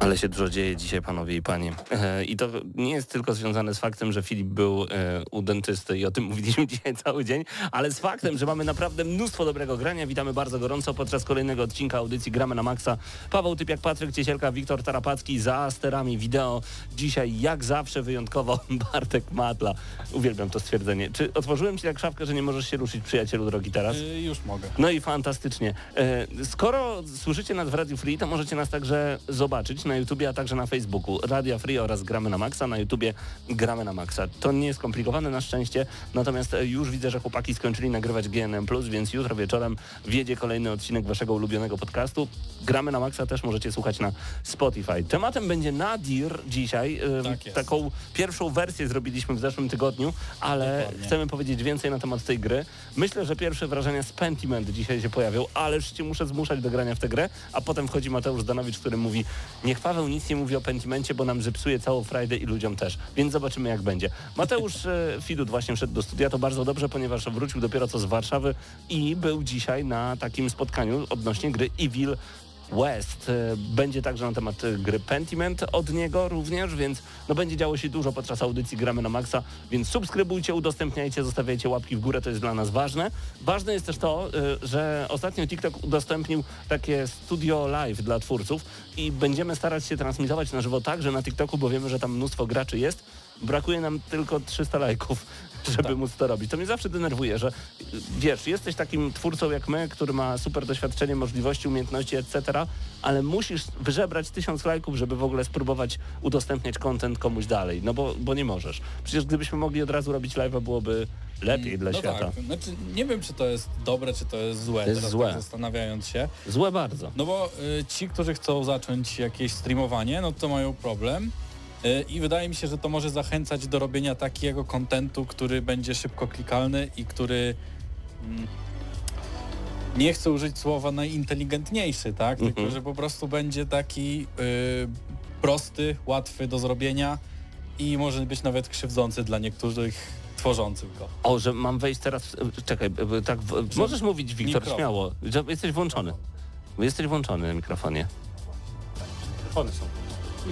Ale się dużo dzieje dzisiaj, panowie i panie. E, I to nie jest tylko związane z faktem, że Filip był e, u dentysty i o tym mówiliśmy dzisiaj cały dzień, ale z faktem, że mamy naprawdę mnóstwo dobrego grania. Witamy bardzo gorąco podczas kolejnego odcinka audycji Gramy na Maxa. Paweł Typiak, Patryk Ciesielka, Wiktor Tarapacki za sterami wideo. Dzisiaj jak zawsze wyjątkowo Bartek Matla. Uwielbiam to stwierdzenie. Czy otworzyłem ci tak szafkę, że nie możesz się ruszyć, przyjacielu drogi, teraz? Yy, już mogę. No i fantastycznie. Skoro słyszycie nas w Radio Free, to możecie nas także zobaczyć na YouTubie, a także na Facebooku. Radio Free oraz Gramy na Maxa. Na YouTubie Gramy na Maxa. To nie jest skomplikowane na szczęście, natomiast e, już widzę, że chłopaki skończyli nagrywać GNM+, więc jutro wieczorem wjedzie kolejny odcinek waszego ulubionego podcastu. Gramy na Maxa też możecie słuchać na Spotify. Tematem będzie Nadir dzisiaj. E, Tak. Taką pierwszą wersję zrobiliśmy w zeszłym tygodniu, ale Dokładnie. chcemy powiedzieć więcej na temat tej gry. Myślę, że pierwsze wrażenia z Pentiment dzisiaj się pojawią, ależ cię muszę zmuszać do grania w tę grę, a potem wchodzi Mateusz Danowicz, który mówi niech Paweł nic nie mówi o Pentimencie, bo nam zepsuje całą Friday i ludziom też, więc zobaczymy jak będzie. Mateusz e, Fidut właśnie wszedł do studia, to bardzo dobrze, ponieważ wrócił dopiero co z Warszawy i był dzisiaj na takim spotkaniu odnośnie gry Evil West. E, Będzie także na temat e, gry Pentiment od niego również, więc no będzie działo się dużo podczas audycji Gramy na Maxa, więc subskrybujcie, udostępniajcie, zostawiajcie łapki w górę, to jest dla nas ważne. Ważne jest też to, e, że ostatnio TikTok udostępnił takie studio live dla twórców i będziemy starać się transmitować na żywo także na TikToku, bo wiemy, że tam mnóstwo graczy jest. Brakuje nam tylko 300 lajków, żeby móc to robić. To mnie zawsze denerwuje, że wiesz, jesteś takim twórcą jak my, który ma super doświadczenie, możliwości, umiejętności, etc., ale musisz wyżebrać tysiąc lajków, żeby w ogóle spróbować udostępniać content komuś dalej, no bo, bo nie możesz. Przecież gdybyśmy mogli od razu robić live'a, byłoby lepiej dla no świata. tak, znaczy nie wiem czy to jest dobre, czy to jest złe, To jest teraz złe. tak zastanawiając się. Złe bardzo. No bo y, ci, którzy chcą zacząć jakieś streamowanie, no to mają problem. Y, I wydaje mi się, że to może zachęcać do robienia takiego kontentu, który będzie szybko klikalny i który mm, nie chcę użyć słowa najinteligentniejszy, tak? Mhm. Tylko, że po prostu będzie taki y, prosty, łatwy do zrobienia i może być nawet krzywdzący dla niektórych tworzących go. O, że mam wejść teraz... w- Czekaj, b- tak, w- możesz mówić, Wiktor, Mikrofon. śmiało. Jesteś włączony. Jesteś włączony na mikrofonie. One są.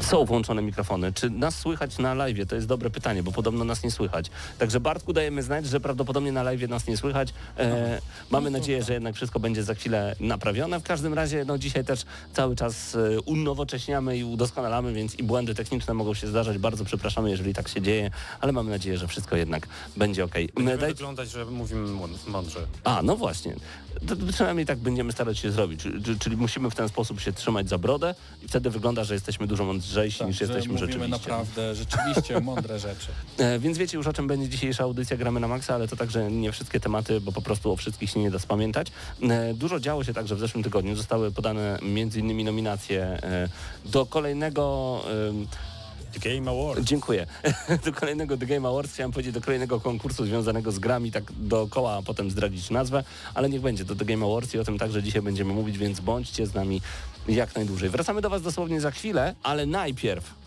Są włączone mikrofony. Czy nas słychać na live? To jest dobre pytanie, bo podobno nas nie słychać. Także Bartku dajemy znać, że prawdopodobnie na live nas nie słychać. E, mamy nadzieję, że jednak wszystko będzie za chwilę naprawione. W każdym razie no, dzisiaj też cały czas e, unowocześniamy i udoskonalamy, więc i błędy techniczne mogą się zdarzać. Bardzo przepraszamy, jeżeli tak się dzieje, ale mamy nadzieję, że wszystko jednak będzie ok. Będziemy Daj... wyglądać, że mówimy mąd- mądrze. A, no właśnie. To, to przynajmniej tak będziemy starać się zrobić. Czyli, czyli musimy w ten sposób się trzymać za brodę i wtedy wygląda, że jesteśmy dużo mądrzejsi Tak, niż jesteśmy mówimy rzeczywiście. naprawdę rzeczywiście mądre rzeczy. E, Więc wiecie już o czym będzie dzisiejsza audycja Gramy na Maxa, ale to także nie wszystkie tematy, bo po prostu o wszystkich się nie da spamiętać. E, Dużo działo się także w zeszłym tygodniu. Zostały podane innymi nominacje e, do kolejnego... The Game Award. Dziękuję. Do kolejnego The Game Awards, chciałem powiedzieć do kolejnego konkursu związanego z grami, tak dookoła, a potem zdradzić nazwę, ale niech będzie to The Game Awards i o tym także dzisiaj będziemy mówić, więc bądźcie z nami jak najdłużej. Wracamy do Was dosłownie za chwilę, ale najpierw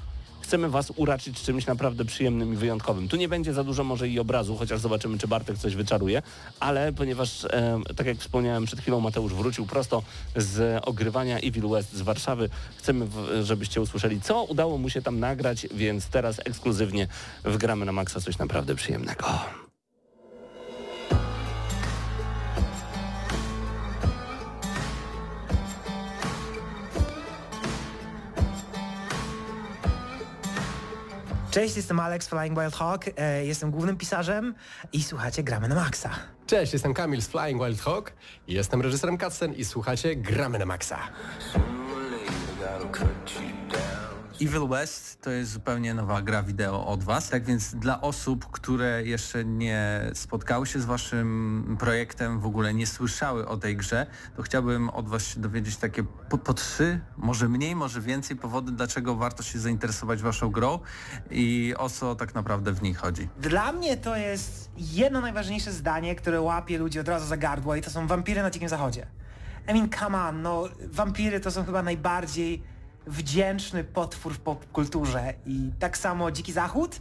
chcemy Was uraczyć czymś naprawdę przyjemnym i wyjątkowym. Tu nie będzie za dużo może i obrazu, chociaż zobaczymy, czy Bartek coś wyczaruje, ale ponieważ, e, tak jak wspomniałem przed chwilą, Mateusz wrócił prosto z ogrywania Evil West z Warszawy. Chcemy, żebyście usłyszeli, co udało mu się tam nagrać, więc teraz ekskluzywnie wgramy na maksa coś naprawdę przyjemnego. Cześć, jestem Alex Flying Wild Hawk, e, jestem głównym pisarzem i słuchacie Gramy na Maxa. Cześć, jestem Kamil z Flying Wild Hawk, jestem reżyserem cutscen i słuchacie Gramy na Maksa. Evil West to jest zupełnie nowa gra wideo od Was, tak więc dla osób, które jeszcze nie spotkały się z Waszym projektem, w ogóle nie słyszały o tej grze, to chciałbym od Was się dowiedzieć takie po, po trzy, może mniej, może więcej powody, dlaczego warto się zainteresować Waszą grą i o co tak naprawdę w niej chodzi. Dla mnie to jest jedno najważniejsze zdanie, które łapie ludzi od razu za gardło i to są wampiry na Dzikim Zachodzie. I mean, come on, no wampiry to są chyba najbardziej wdzięczny potwór w popkulturze i tak samo Dziki Zachód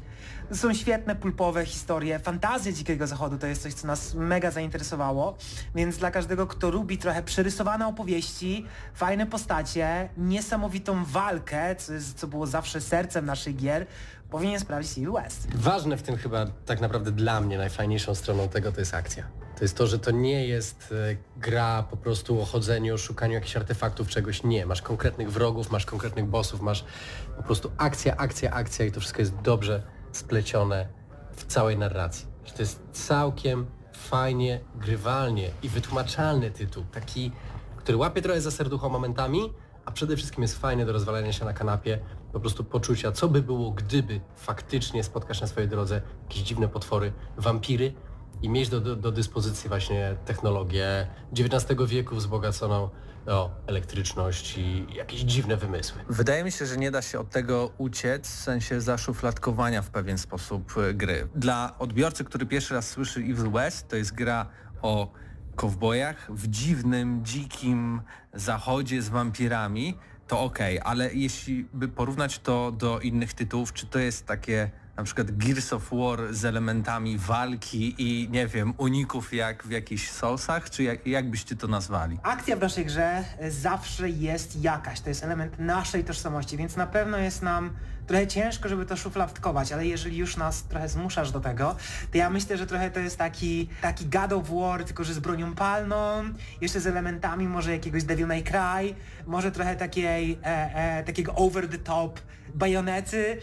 są świetne pulpowe historie. Fantazja Dzikiego Zachodu to jest coś, co nas mega zainteresowało, więc dla każdego, kto lubi trochę przerysowane opowieści, fajne postacie, niesamowitą walkę, co, jest, co było zawsze sercem naszych gier, powinien sprawdzić Evil West. Ważne w tym chyba tak naprawdę dla mnie najfajniejszą stroną tego to jest akcja. To jest to, że to nie jest e, gra po prostu o chodzeniu, szukaniu jakichś artefaktów, czegoś. Nie. Masz konkretnych wrogów, masz konkretnych bossów, masz po prostu akcja, akcja, akcja i to wszystko jest dobrze splecione w całej narracji. Że to jest całkiem fajnie, grywalnie i wytłumaczalny tytuł. Taki, który łapie trochę za serducho momentami, a przede wszystkim jest fajny do rozwalania się na kanapie, po prostu poczucia, co by było, gdyby faktycznie spotkasz na swojej drodze jakieś dziwne potwory, wampiry i mieć do, do, do dyspozycji właśnie technologię XIX wieku wzbogaconą o elektryczność i jakieś dziwne wymysły. Wydaje mi się, że nie da się od tego uciec, w sensie zaszufladkowania w pewien sposób e, gry. Dla odbiorcy, który pierwszy raz słyszy Evil West, to jest gra o kowbojach w dziwnym, dzikim zachodzie z wampirami, to okej, ale jeśli by porównać to do innych tytułów, czy to jest takie na przykład Gears of War z elementami walki i nie wiem, uników jak w jakichś Soulsach, czy jak, jak byście to nazwali? Akcja w naszej grze zawsze jest jakaś, to jest element naszej tożsamości, więc na pewno jest nam trochę ciężko, żeby to szufladkować, ale jeżeli już nas trochę zmuszasz do tego, to ja myślę, że trochę to jest taki, taki God of War, tylko że z bronią palną, jeszcze z elementami może jakiegoś Devil May Cry, może trochę takiej, e, e, takiego over the top bajonety.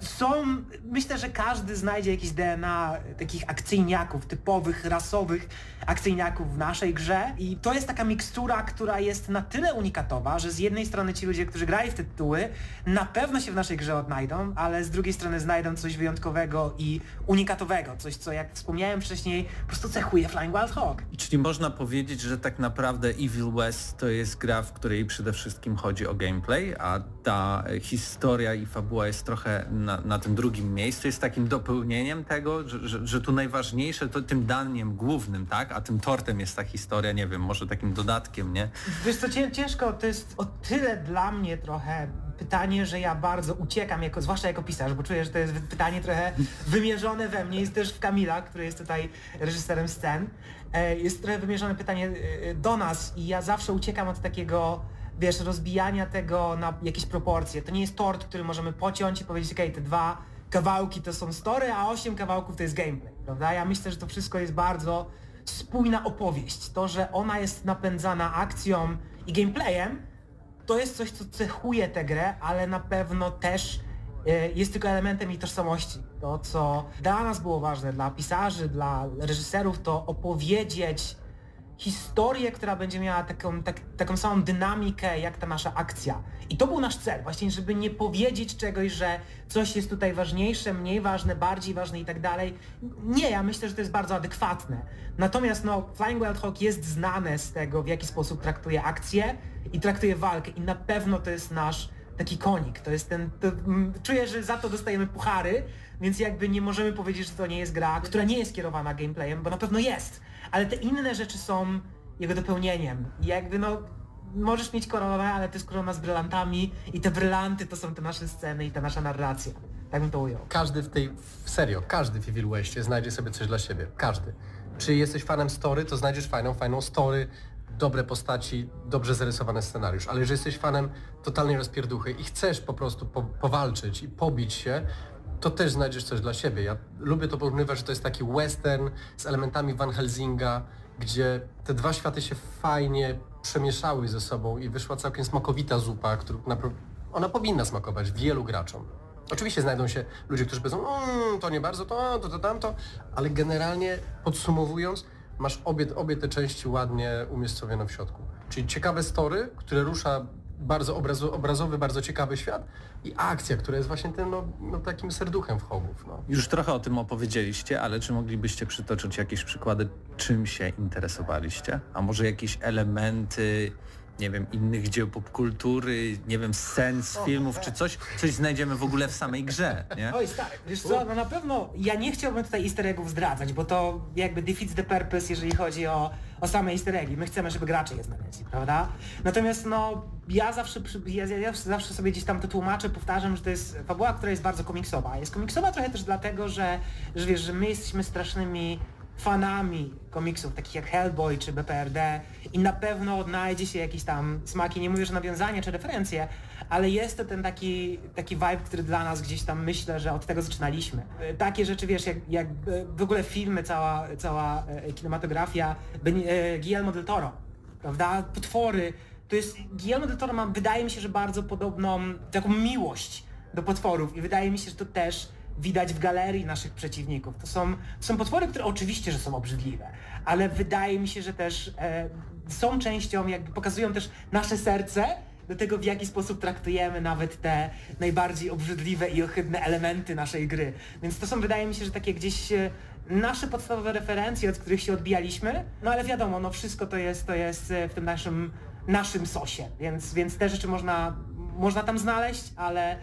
Są, myślę, że każdy znajdzie jakieś DNA takich akcyjniaków, typowych, rasowych akcyjniaków w naszej grze i to jest taka mikstura, która jest na tyle unikatowa, że z jednej strony ci ludzie, którzy grali w te tytuły, na pewno się w naszej grze odnajdą, ale z drugiej strony znajdą coś wyjątkowego i unikatowego, coś co jak wspomniałem wcześniej, po prostu cechuje Flying Wild Hog. Czyli można powiedzieć, że tak naprawdę Evil West to jest gra, w której przede wszystkim chodzi o gameplay, a ta historia i fabuła jest trochę na, na tym drugim miejscu, jest takim dopełnieniem tego, że, że, że tu najważniejsze to tym daniem głównym, tak? A tym tortem jest ta historia, nie wiem, może takim dodatkiem, nie? Wiesz co, cię- ciężko, to jest o tyle dla mnie trochę pytanie, że ja bardzo uciekam, jako, zwłaszcza jako pisarz, bo czuję, że to jest pytanie trochę wymierzone we mnie, jest też w Kamila, który jest tutaj reżyserem scen. E, Jest trochę wymierzone pytanie e, do nas i ja zawsze uciekam od takiego, wiesz, rozbijania tego na jakieś proporcje. To nie jest tort, który możemy pociąć i powiedzieć, okej, te dwa kawałki to są story, a osiem kawałków to jest gameplay, prawda? Ja myślę, że to wszystko jest bardzo spójna opowieść. To, że ona jest napędzana akcją i gameplayem, to jest coś, co cechuje tę grę, ale na pewno też e, jest tylko elementem jej tożsamości. To, co dla nas było ważne, dla pisarzy, dla reżyserów, to opowiedzieć historię, która będzie miała taką, tak, taką samą dynamikę jak ta nasza akcja. I to był nasz cel, właśnie, żeby nie powiedzieć czegoś, że coś jest tutaj ważniejsze, mniej ważne, bardziej ważne i tak dalej. Nie, ja myślę, że to jest bardzo adekwatne. Natomiast no, Flying Wild Hog jest znane z tego, w jaki sposób traktuje akcję i traktuje walkę i na pewno to jest nasz taki konik. To jest ten, to, mm, czuję, że za to dostajemy puchary, więc jakby nie możemy powiedzieć, że to nie jest gra, która nie jest kierowana gameplayem, bo na pewno jest. Ale te inne rzeczy są jego dopełnieniem. I jakby no, możesz mieć koronę, ale to jest korona z brylantami i te brylanty to są te nasze sceny i ta nasza narracja. Tak bym to ujął. Każdy w tej, serio, każdy w Evil Westie znajdzie sobie coś dla siebie. Każdy. Czy jesteś fanem story, to znajdziesz fajną, fajną story, dobre postaci, dobrze zarysowany scenariusz. Ale jeżeli jesteś fanem totalnej rozpierduchy i chcesz po prostu po, powalczyć i pobić się, to też znajdziesz coś dla siebie. Ja lubię to porównywać, że to jest taki western z elementami Van Helsinga, gdzie te dwa światy się fajnie przemieszały ze sobą i wyszła całkiem smakowita zupa, którą napro- ona powinna smakować wielu graczom. Oczywiście znajdą się ludzie, którzy powiedzą, mmm, to nie bardzo, to, to, to, tamto, ale generalnie podsumowując, masz obie, obie te części ładnie umiejscowione w środku. Czyli ciekawe story, które rusza bardzo obrazo, obrazowy, bardzo ciekawy świat i akcja, która jest właśnie tym no, no, takim serduchem w Hogów. No. Już trochę o tym opowiedzieliście, ale czy moglibyście przytoczyć jakieś przykłady, czym się interesowaliście? A może jakieś elementy, nie wiem, innych dzieł popkultury, nie wiem, scen z filmów, czy coś, coś znajdziemy w ogóle w samej grze, nie? Oj stary, wiesz co, no na pewno ja nie chciałbym tutaj easter eggów zdradzać, bo to jakby defeats the purpose, jeżeli chodzi o, o same easter eggi. My chcemy, żeby gracze je znaleźli, prawda? Natomiast no, ja zawsze, ja, ja zawsze sobie gdzieś tam to tłumaczę, powtarzam, że to jest fabuła, która jest bardzo komiksowa. Jest komiksowa trochę też dlatego, że, że wiesz, że my jesteśmy strasznymi fanami komiksów, takich jak Hellboy czy BPRD i na pewno odnajdzie się jakieś tam smaki, nie mówię, że nawiązania czy referencje, ale jest to ten taki, taki vibe, który dla nas gdzieś tam myślę, że od tego zaczynaliśmy. Takie rzeczy, wiesz, jak, jak e, w ogóle filmy, cała, cała e, kinematografia e, Guillermo del Toro, prawda? Potwory. To jest, Guillermo del Toro ma, wydaje mi się, że bardzo podobną taką miłość do potworów i wydaje mi się, że to też widać w galerii naszych przeciwników. To są, to są potwory, które oczywiście, że są obrzydliwe, ale wydaje mi się, że też e, są częścią, jakby pokazują też nasze serce do tego, w jaki sposób traktujemy nawet te najbardziej obrzydliwe i ohydne elementy naszej gry. Więc to są, wydaje mi się, że takie gdzieś e, nasze podstawowe referencje, od których się odbijaliśmy, no ale wiadomo, no wszystko to jest, to jest e, w tym naszym, naszym sosie, więc, więc te rzeczy można, można tam znaleźć, ale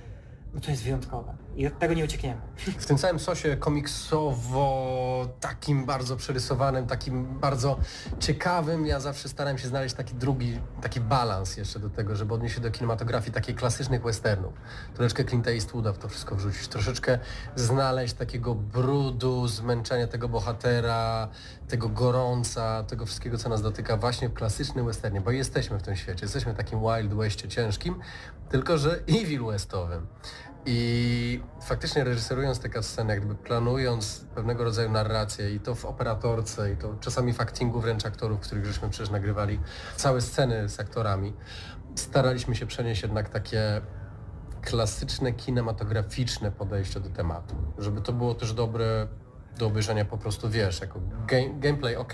no to jest wyjątkowe i od tego nie uciekniemy. W tym całym sosie komiksowo, takim bardzo przerysowanym, takim bardzo ciekawym, ja zawsze starałem się znaleźć taki drugi, taki balans jeszcze do tego, żeby odnieść się do kinematografii takiej klasycznych westernów. Troszeczkę Clint Eastwooda w to wszystko wrzucić, troszeczkę znaleźć takiego brudu, zmęczenia tego bohatera, tego gorąca, tego wszystkiego, co nas dotyka właśnie w klasycznym westernie, bo jesteśmy w tym świecie, jesteśmy w takim Wild Westie ciężkim, tylko że Evil Westowym. I faktycznie reżyserując te sceny, jak gdyby planując pewnego rodzaju narrację i to w operatorce i to czasami w actingu wręcz aktorów, których żeśmy przecież nagrywali, całe sceny z aktorami, staraliśmy się przenieść jednak takie klasyczne, kinematograficzne podejście do tematu. Żeby to było też dobre do obejrzenia po prostu, wiesz, jako game, gameplay ok,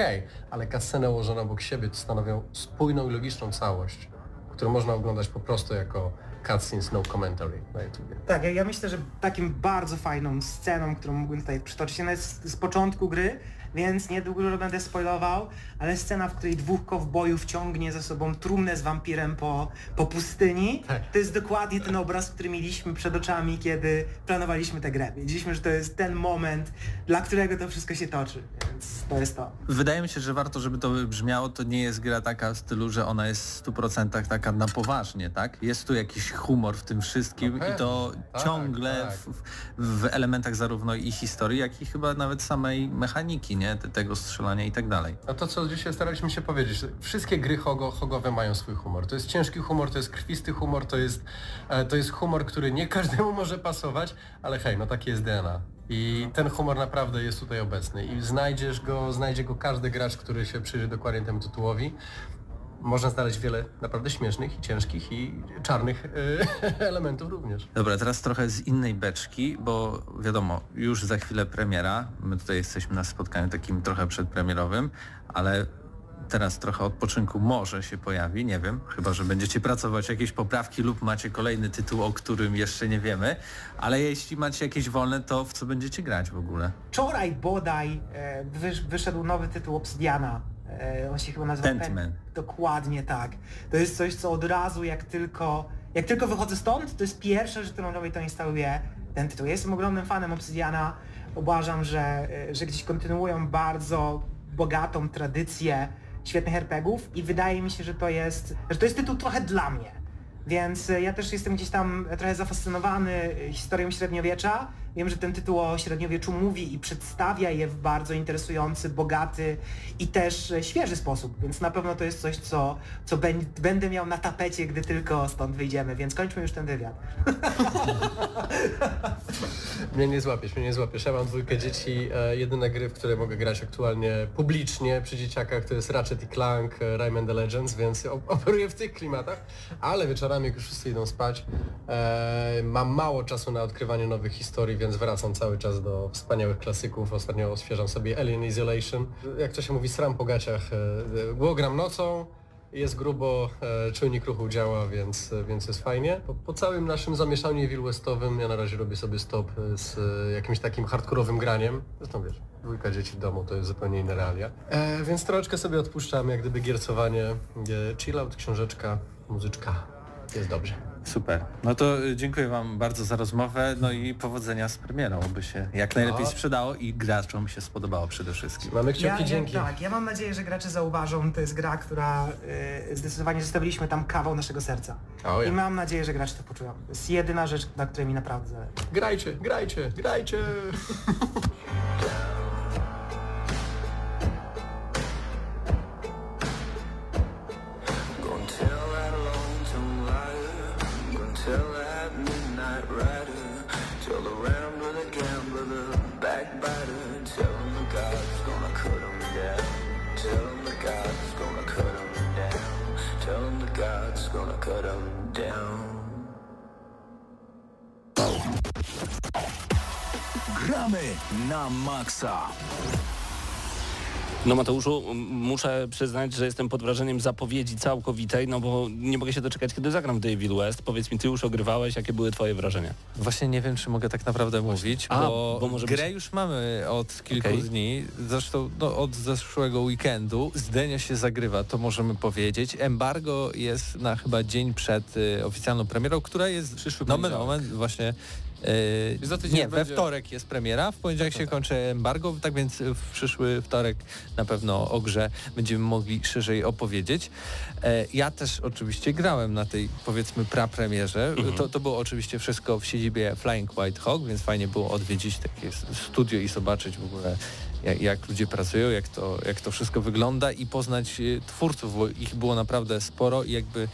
ale cutsceny ułożone obok siebie stanowią spójną i logiczną całość, którą można oglądać po prostu jako cutscenes, no commentary na YouTubie. Tak, ja, ja myślę, że takim bardzo fajną sceną, którą mógłbym tutaj przytoczyć, ona jest z, początku gry, więc niedługo będę spoilował, ale scena, w której dwóch kowbojów ciągnie ze sobą trumnę z wampirem po, po pustyni, Tak. to jest dokładnie ten obraz, który mieliśmy przed oczami, kiedy planowaliśmy tę grę. Wiedzieliśmy, że to jest ten moment, dla którego to wszystko się toczy, więc to jest to. Wydaje mi się, że warto, żeby to wybrzmiało, to nie jest gra taka w stylu, że ona jest w 100% taka na poważnie, tak? Jest tu jakiś humor w tym wszystkim No i to tak, ciągle tak. W, w elementach zarówno i historii, jak i chyba nawet samej mechaniki, nie? Te- Tego strzelania i tak dalej. A to, co dzisiaj staraliśmy się powiedzieć, wszystkie gry hogo, hogowe mają swój humor. To jest ciężki humor, to jest krwisty humor, to jest, e, to jest humor, który nie każdemu może pasować, ale hej, no takie jest DNA. I ten humor naprawdę jest tutaj obecny i znajdziesz go, znajdzie go każdy gracz, który się przyjrzy dokładnie temu tytułowi. Można znaleźć wiele naprawdę śmiesznych i ciężkich i czarnych e, elementów również. Dobra, teraz trochę z innej beczki, bo wiadomo, już za chwilę premiera. My tutaj jesteśmy na spotkaniu takim trochę przedpremierowym, ale teraz trochę odpoczynku może się pojawi, nie wiem, chyba że będziecie pracować jakieś poprawki lub macie kolejny tytuł, o którym jeszcze nie wiemy, ale jeśli macie jakieś wolne, to w co będziecie grać w ogóle? Wczoraj bodaj e, wysz, wyszedł nowy tytuł Obsidiana. E, on się chyba nazywa... Pentiment. Dokładnie tak. To jest coś, co od razu jak tylko, jak tylko wychodzę stąd, to jest pierwsza rzecz, którą robię, to instaluję ten tytuł. Ja jestem ogromnym fanem Obsidiana. Uważam, że, e, że gdzieś kontynuują bardzo bogatą tradycję świetnych RPGów i wydaje mi się, że to jest, że to jest tytuł trochę dla mnie. Więc e, ja też jestem gdzieś tam trochę zafascynowany historią średniowiecza. Wiem, że ten tytuł o średniowieczu mówi i przedstawia je w bardzo interesujący, bogaty i też e, świeży sposób, więc na pewno to jest coś, co, co będę miał na tapecie, gdy tylko stąd wyjdziemy, więc kończmy już ten wywiad. Mnie nie złapiesz, mnie nie złapiesz. Ja mam dwójkę dzieci. E, jedyne gry, w które mogę grać aktualnie publicznie przy dzieciakach to jest Ratchet i Clank, e, Rayman The Legends, więc operuję w tych klimatach. Ale wieczorami, jak już wszyscy idą spać, mam mało czasu na odkrywanie nowych historii, więc wracam cały czas do wspaniałych klasyków. Ostatnio odświeżam sobie Alien Isolation. Jak to się mówi, sram po gaciach. E, e, Łogram nocą, jest grubo, e, czujnik ruchu działa, więc, więc jest fajnie. Po, po całym naszym zamieszaniu Evil Westowym ja na razie robię sobie stop z jakimś takim hardkorowym graniem. Zresztą wiesz, dwójka dzieci w domu to jest zupełnie inne realia. E, więc troszeczkę sobie odpuszczamy, jak gdyby giercowanie, e, chill out, książeczka, muzyczka. Jest dobrze. Super. No to y, dziękuję Wam bardzo za rozmowę, no i powodzenia z premierą, by się jak najlepiej No. sprzedało i graczom się spodobało przede wszystkim. Mamy Ja, kciuki, ja, dzięki. tak, ja mam nadzieję, że gracze zauważą, to jest gra, która y, zdecydowanie zostawiliśmy tam kawał naszego serca. O, ja. I mam nadzieję, że gracze to poczują. To jest jedyna rzecz, na której mi naprawdę zależy. Grajcie, grajcie, grajcie! Gramy na maksa. No Mateuszu, muszę przyznać, że jestem pod wrażeniem zapowiedzi całkowitej, no bo nie mogę się doczekać, kiedy zagram w David West. Powiedz mi, ty już ogrywałeś, jakie były twoje wrażenia? Właśnie nie wiem, czy mogę tak naprawdę mówić, A, bo, bo może grę być- już mamy od kilku Okej. dni, zresztą no, od zeszłego weekendu. Zdenio się zagrywa, to możemy powiedzieć. Embargo jest na chyba dzień przed y, oficjalną premierą, która jest Przyszły nomen poniedziałek. moment właśnie Yy, nie, we będzie- wtorek jest premiera, w poniedziałek się kończy embargo, tak więc w przyszły wtorek na pewno o grze będziemy mogli szerzej opowiedzieć. E, ja też oczywiście grałem na tej powiedzmy prapremierze. To, to było oczywiście wszystko w siedzibie Flying White Hawk, więc fajnie było odwiedzić takie studio i zobaczyć w ogóle jak, jak ludzie pracują, jak to, jak to wszystko wygląda i poznać e, twórców, bo ich było naprawdę sporo i jakby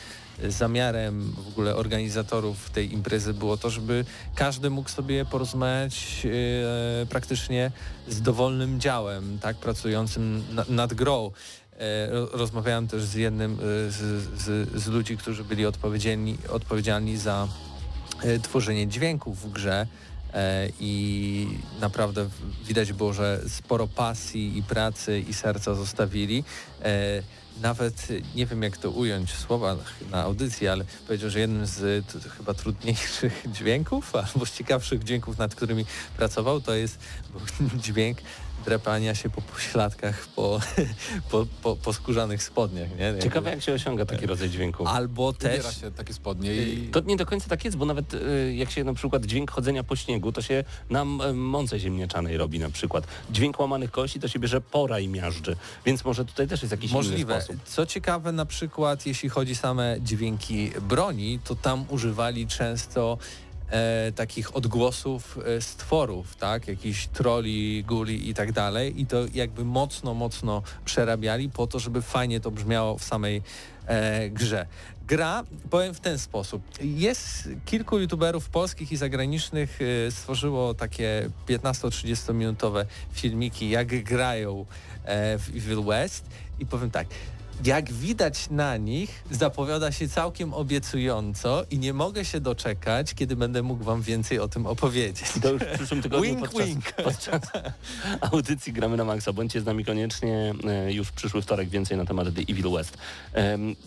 zamiarem w ogóle organizatorów tej imprezy było to, żeby każdy mógł sobie porozmawiać e, praktycznie z dowolnym działem, tak, pracującym na, nad grą. E, ro- rozmawiałem też z jednym e, z, z, z ludzi, którzy byli odpowiedzialni, odpowiedzialni za tworzenie dźwięków w grze i naprawdę widać było, że sporo pasji i pracy i serca zostawili. Nawet e, nie wiem jak to ująć w słowach na audycji, ale powiedział, że jednym z t- chyba trudniejszych dźwięków albo z ciekawszych dźwięków, nad którymi pracował, to jest dźwięk drapania się po pośladkach, po, po, po, po skórzanych spodniach. Nie? Ciekawe, jak się osiąga taki rodzaj dźwięku. Albo też Ubiera się takie spodnie i... To nie do końca tak jest, bo nawet y, jak się na przykład dźwięk chodzenia po śniegu, to się na mące ziemniaczanej robi na przykład. Dźwięk łamanych kości to się bierze pora i miażdży, więc może tutaj też jest jakiś inny Możliwe. sposób. Co ciekawe, na przykład jeśli chodzi same dźwięki broni, to tam używali często e, takich odgłosów e, stworów, tak? Jakichś troli, guli i tak dalej. I to jakby mocno, mocno przerabiali po to, żeby fajnie to brzmiało w samej e, grze. Gra, powiem w ten sposób. Jest kilku youtuberów polskich i zagranicznych e, stworzyło takie 15-30 minutowe filmiki, jak grają e, w Evil West i powiem tak, jak widać na nich, zapowiada się całkiem obiecująco i nie mogę się doczekać, kiedy będę mógł wam więcej o tym opowiedzieć. To już w przyszłym tygodniu Wink, podczas, wink. podczas audycji Gramy na Maxa. Bądźcie z nami koniecznie e, już w przyszły wtorek więcej na temat The Evil West.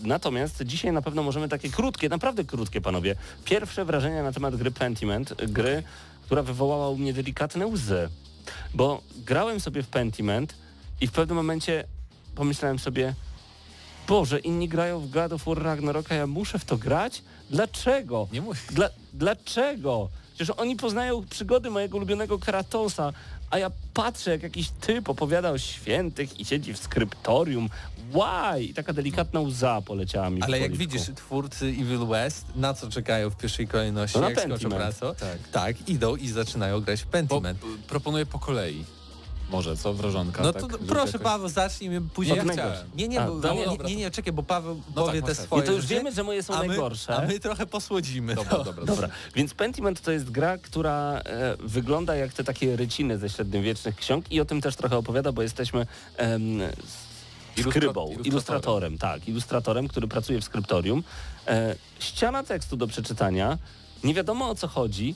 Natomiast dzisiaj na pewno możemy takie krótkie, naprawdę krótkie panowie, pierwsze wrażenia na temat gry Pentiment, gry, która wywołała u mnie delikatne łzy. Bo grałem sobie w Pentiment i w pewnym momencie pomyślałem sobie, Boże, inni grają w God of War Ragnarok, a ja muszę w to grać? Dlaczego? Nie mój. Dla, dlaczego? Przecież oni poznają przygody mojego ulubionego Kratosa, a ja patrzę, jak jakiś typ opowiada o świętych i siedzi w skryptorium. Why? I taka delikatna łza poleciała mi Ale w jak widzisz, twórcy Evil West na co czekają w pierwszej kolejności, No na jak skończą pracę? Tak. tak, idą i zaczynają grać w Po, Pentiment. proponuję po kolei. Może, co wrażonka? No tak, to żeby proszę jakoś- Paweł, zacznij mi później. Ja chciałem. Nie, nie, A, bo, dobra, nie, dobra, nie, nie, czekaj, bo Paweł No powie tak, te masz swoje I to już rzeczy, wiemy, że moje są a my, najgorsze. A my trochę posłodzimy. Dobra, to. dobra, Dobra, więc Pentiment to jest gra, która e, wygląda jak te takie ryciny ze średniowiecznych ksiąg i o tym też trochę opowiada, bo jesteśmy em, skrybą, ilustratorem. ilustratorem, tak, ilustratorem, który pracuje w skryptorium. E, ściana tekstu do przeczytania, nie wiadomo o co chodzi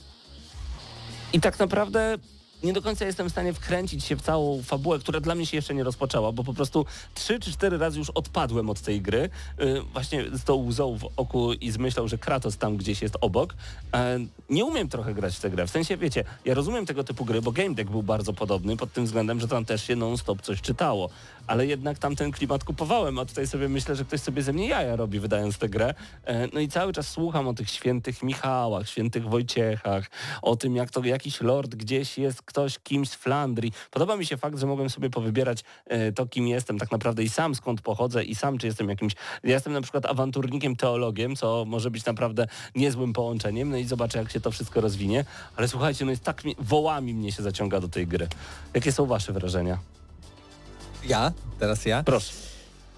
i tak naprawdę nie do końca jestem w stanie wkręcić się w całą fabułę, która dla mnie się jeszcze nie rozpoczęła, bo po prostu trzy czy cztery razy już odpadłem od tej gry. Y, właśnie z tą łzą w oku i z myślą, że Kratos tam gdzieś jest obok. E, nie umiem trochę grać w tę grę. W sensie, wiecie, ja rozumiem tego typu gry, bo Game Deck był bardzo podobny pod tym względem, że tam też się non-stop coś czytało. Ale jednak tam ten klimat kupowałem, a tutaj sobie myślę, że ktoś sobie ze mnie jaja robi wydając tę grę. E, no i cały czas słucham o tych świętych Michałach, świętych Wojciechach, o tym jak to jakiś lord gdzieś jest ktoś kimś z Flandrii. Podoba mi się fakt, że mogłem sobie powybierać e, to, kim jestem tak naprawdę i sam skąd pochodzę i sam czy jestem jakimś... Ja jestem na przykład awanturnikiem, teologiem, co może być naprawdę niezłym połączeniem, no i zobaczę jak się to wszystko rozwinie. Ale słuchajcie, no jest tak... mi- Wołami mnie się zaciąga do tej gry. Jakie są wasze wrażenia? Ja? Teraz ja? Proszę.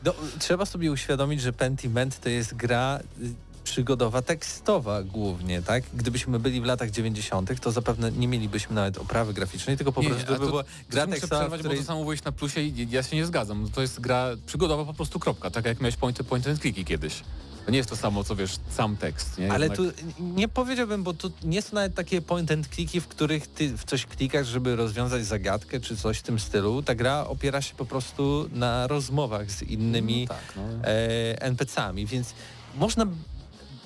No, trzeba sobie uświadomić, że Pentiment to jest gra y, przygodowa tekstowa głównie, tak? Gdybyśmy byli w latach 90., to zapewne nie mielibyśmy nawet oprawy graficznej, tylko po Nie, prostu a by to- była gra tekstowa, przerwać, której... bo to samo mówiłeś na plusie i ja się nie zgadzam. To jest gra przygodowa po prostu kropka, tak jak miałeś point, point and clicky kiedyś. To nie jest to samo, co wiesz, sam tekst. Nie? Ale Jednak- tu nie powiedziałbym, bo tu nie są nawet takie point and clicky, w których ty w coś klikasz, żeby rozwiązać zagadkę czy coś w tym stylu. Ta gra opiera się po prostu na rozmowach z innymi tak, no. e, NPC-ami, więc można,